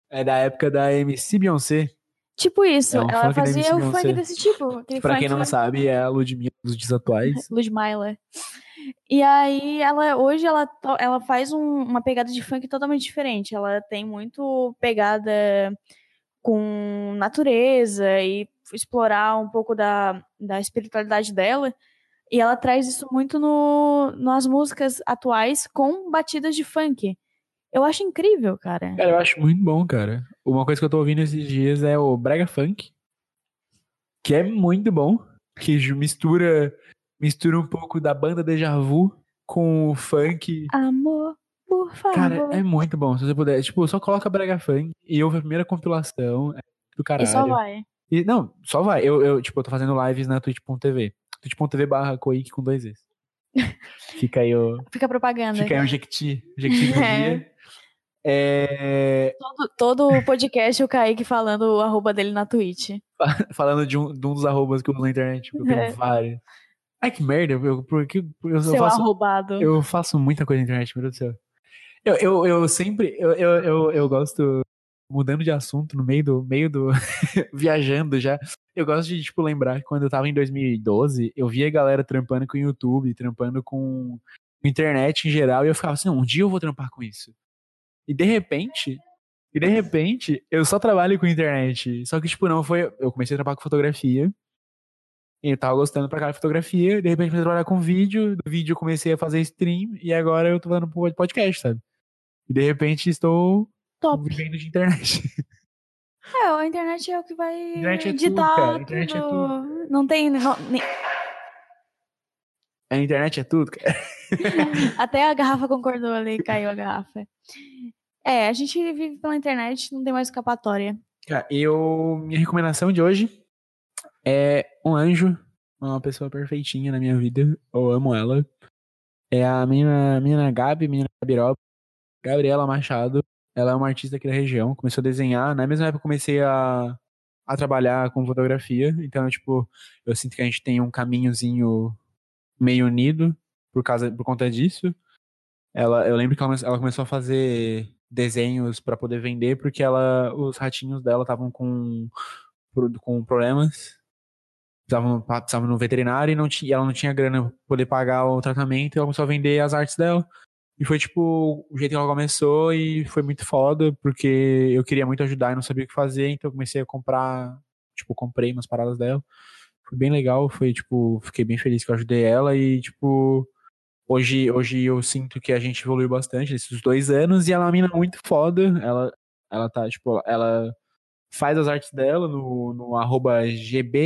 É da época da MC Beyoncé. Tipo isso, é um ela fazia o funk desse tipo. Pra quem não sabe, é a Ludmilla dos dias atuais. Ludmilla. E aí, ela hoje ela, ela faz um, uma pegada de funk totalmente diferente. Ela tem muito pegada com natureza e explorar um pouco da, da espiritualidade dela. E ela traz isso muito no, nas músicas atuais com batidas de funk. Eu acho incrível, cara. Cara, eu acho muito bom, cara. Uma coisa que eu tô ouvindo esses dias é o Brega Funk, que é muito bom, que mistura mistura um pouco da banda Deja Vu com o funk. Amor, por favor. Cara, é muito bom. Se você puder, tipo, só coloca Brega Funk e ouve a primeira compilação. É do caralho. E só vai. E, não, só vai. Eu, eu, tipo, eu tô fazendo lives na twitch.tv. twitch.tv barra Coic com dois vezes. Fica aí o. Fica propaganda. Fica aí o Jequiti. Jequiti do dia. É... Todo, todo podcast o Kaique falando o arroba dele na Twitch. falando de um, de um dos arrobas que eu uso na internet. Eu tenho é. vários. Ai, que merda. Eu, porque eu, Seu faço, arrobado. Eu faço muita coisa na internet, meu Deus do céu. Eu, eu, eu sempre. Eu, eu, eu, eu gosto. Mudando de assunto no meio do. meio do viajando já. Eu gosto de, tipo, lembrar que quando eu tava em 2012, eu via a galera trampando com o YouTube, trampando com internet em geral, e eu ficava assim, um dia eu vou trampar com isso. E de repente, e de repente, eu só trabalho com internet. Só que, tipo, não foi. Eu comecei a trabalhar com fotografia. E eu tava gostando pra cara de fotografia. De repente, comecei a trabalhar com vídeo. Do vídeo, eu comecei a fazer stream. E agora eu tô fazendo podcast, sabe? E de repente, estou Top. vivendo de internet. É, a internet é o que vai internet é ditar tudo, cara. A internet tudo. é tudo. Não tem. Não, nem... A internet é tudo, cara. Até a garrafa concordou ali, caiu a garrafa. É, a gente vive pela internet, não tem mais escapatória. Cara, eu. Minha recomendação de hoje é um anjo, uma pessoa perfeitinha na minha vida. Eu amo ela. É a menina, menina Gabi, menina Gabiroba, Gabriela Machado. Ela é uma artista aqui da região. Começou a desenhar. Na mesma época eu comecei a, a trabalhar com fotografia. Então, tipo, eu sinto que a gente tem um caminhozinho meio unido por causa por conta disso. Ela, eu lembro que ela, ela começou a fazer desenhos para poder vender porque ela os ratinhos dela estavam com com problemas precisavam no veterinário e não tinha, ela não tinha grana pra poder pagar o tratamento e ela começou a vender as artes dela. E foi tipo o jeito que ela começou e foi muito foda, porque eu queria muito ajudar e não sabia o que fazer, então eu comecei a comprar, tipo, comprei umas paradas dela. Foi bem legal, foi tipo, fiquei bem feliz que eu ajudei ela e tipo, hoje, hoje eu sinto que a gente evoluiu bastante nesses dois anos e ela é uma mina muito foda, ela, ela tá, tipo, ela faz as artes dela no, no arroba gbmch.art.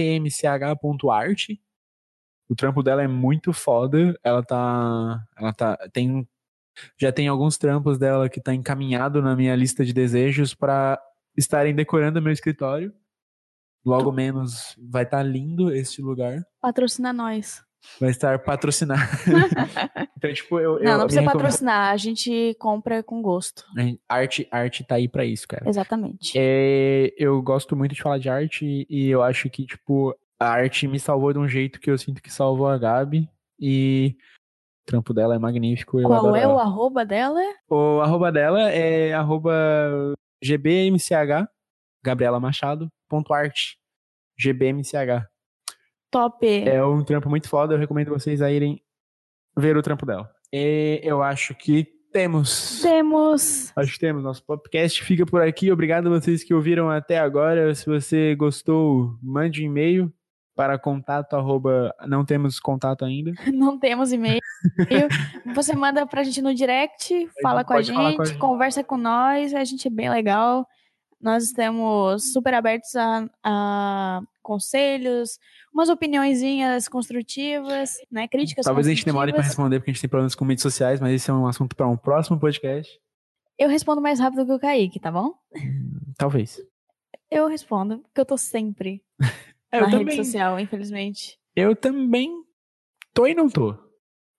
O trampo dela é muito foda. Ela tá. Ela tá. Tem. Já tem alguns trampos dela que tá encaminhado na minha lista de desejos para estarem decorando meu escritório. Logo menos vai estar tá lindo este lugar. Patrocina nós. vai estar patrocinado. então, tipo, eu. Não, eu, não precisa patrocinar, a gente compra com gosto. Arte, arte tá aí pra isso, cara. Exatamente. É, eu gosto muito de falar de arte e eu acho que, tipo, a arte me salvou de um jeito que eu sinto que salvou a Gabi. E trampo dela é magnífico. Qual é o ela. arroba dela? O arroba dela é arroba gbmch, Gabriela Machado, ponto arte, gbmch. Top. É um trampo muito foda, eu recomendo vocês a irem ver o trampo dela. E eu acho que temos. Temos. Acho que temos. Nosso podcast fica por aqui. Obrigado a vocês que ouviram até agora. Se você gostou, mande um e-mail para contato arroba... Não temos contato ainda. Não temos e-mail. Você manda pra gente no direct, fala com a falar gente, com a gente. conversa com nós, a gente é bem legal. Nós estamos super abertos a, a conselhos, umas opiniõezinhas construtivas, né? Críticas Talvez a gente demore para responder porque a gente tem problemas com mídias sociais, mas esse é um assunto para um próximo podcast. Eu respondo mais rápido que o Kaique, tá bom? Talvez. Eu respondo, porque eu tô sempre É, na eu rede também. social, infelizmente. Eu também tô e não tô.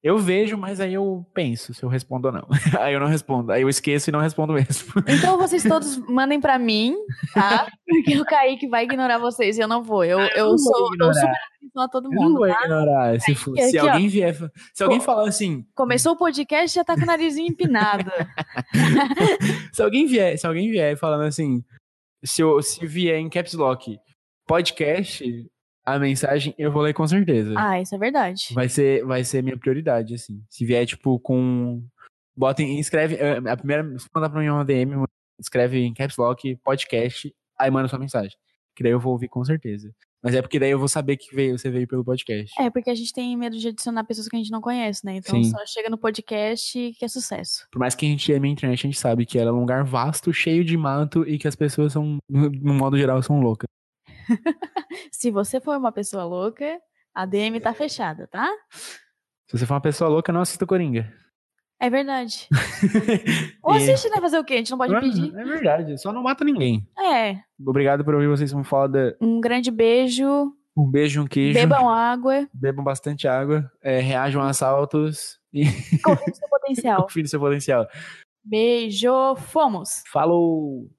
Eu vejo, mas aí eu penso se eu respondo ou não. aí eu não respondo. Aí eu esqueço e não respondo mesmo. Então vocês todos mandem pra mim, tá? Porque o Kaique vai ignorar vocês e eu não vou. Eu, eu não vou sou ignorar. super atenção a todo Eu não mundo, vou tá? ignorar. Se, for- aqui, se ó. alguém vier. fa- Se alguém falar assim. Começou o podcast já tá com o narizinho empinado. Se alguém vier, se alguém vier falando assim. Se, eu, se vier em Caps Lock podcast, a mensagem eu vou ler com certeza. ah, isso é verdade. Vai ser, vai ser minha prioridade, assim. Se vier, tipo, com. Botem, escreve. eh, A primeira. Se mandar pra mim uma DM, escreve em Caps Lock, podcast, aí manda sua mensagem. Que daí eu vou ouvir com certeza. Mas é porque daí eu vou saber que veio, você veio pelo podcast. É, porque a gente tem medo de adicionar pessoas que a gente não conhece, né? Então Sim. só chega no podcast que é sucesso. Por mais que a gente ame a internet, a gente sabe que ela é um lugar vasto, cheio de mato e que as pessoas são, no no modo geral, são loucas. Se você for uma pessoa louca, a DM tá fechada, tá? Se você for uma pessoa louca, não assista Coringa. É verdade. Ou assiste, né? Fazer o quê? A gente não pode Ah, pedir. É verdade, só não mata ninguém. É. Obrigado por ouvir, vocês são foda. Um grande beijo. Um beijo, um queijo. Bebam água. Bebam bastante água, é, reajam a assaltos e Confie no seu potencial. confiem no seu potencial. Beijo. Fomos. Falou!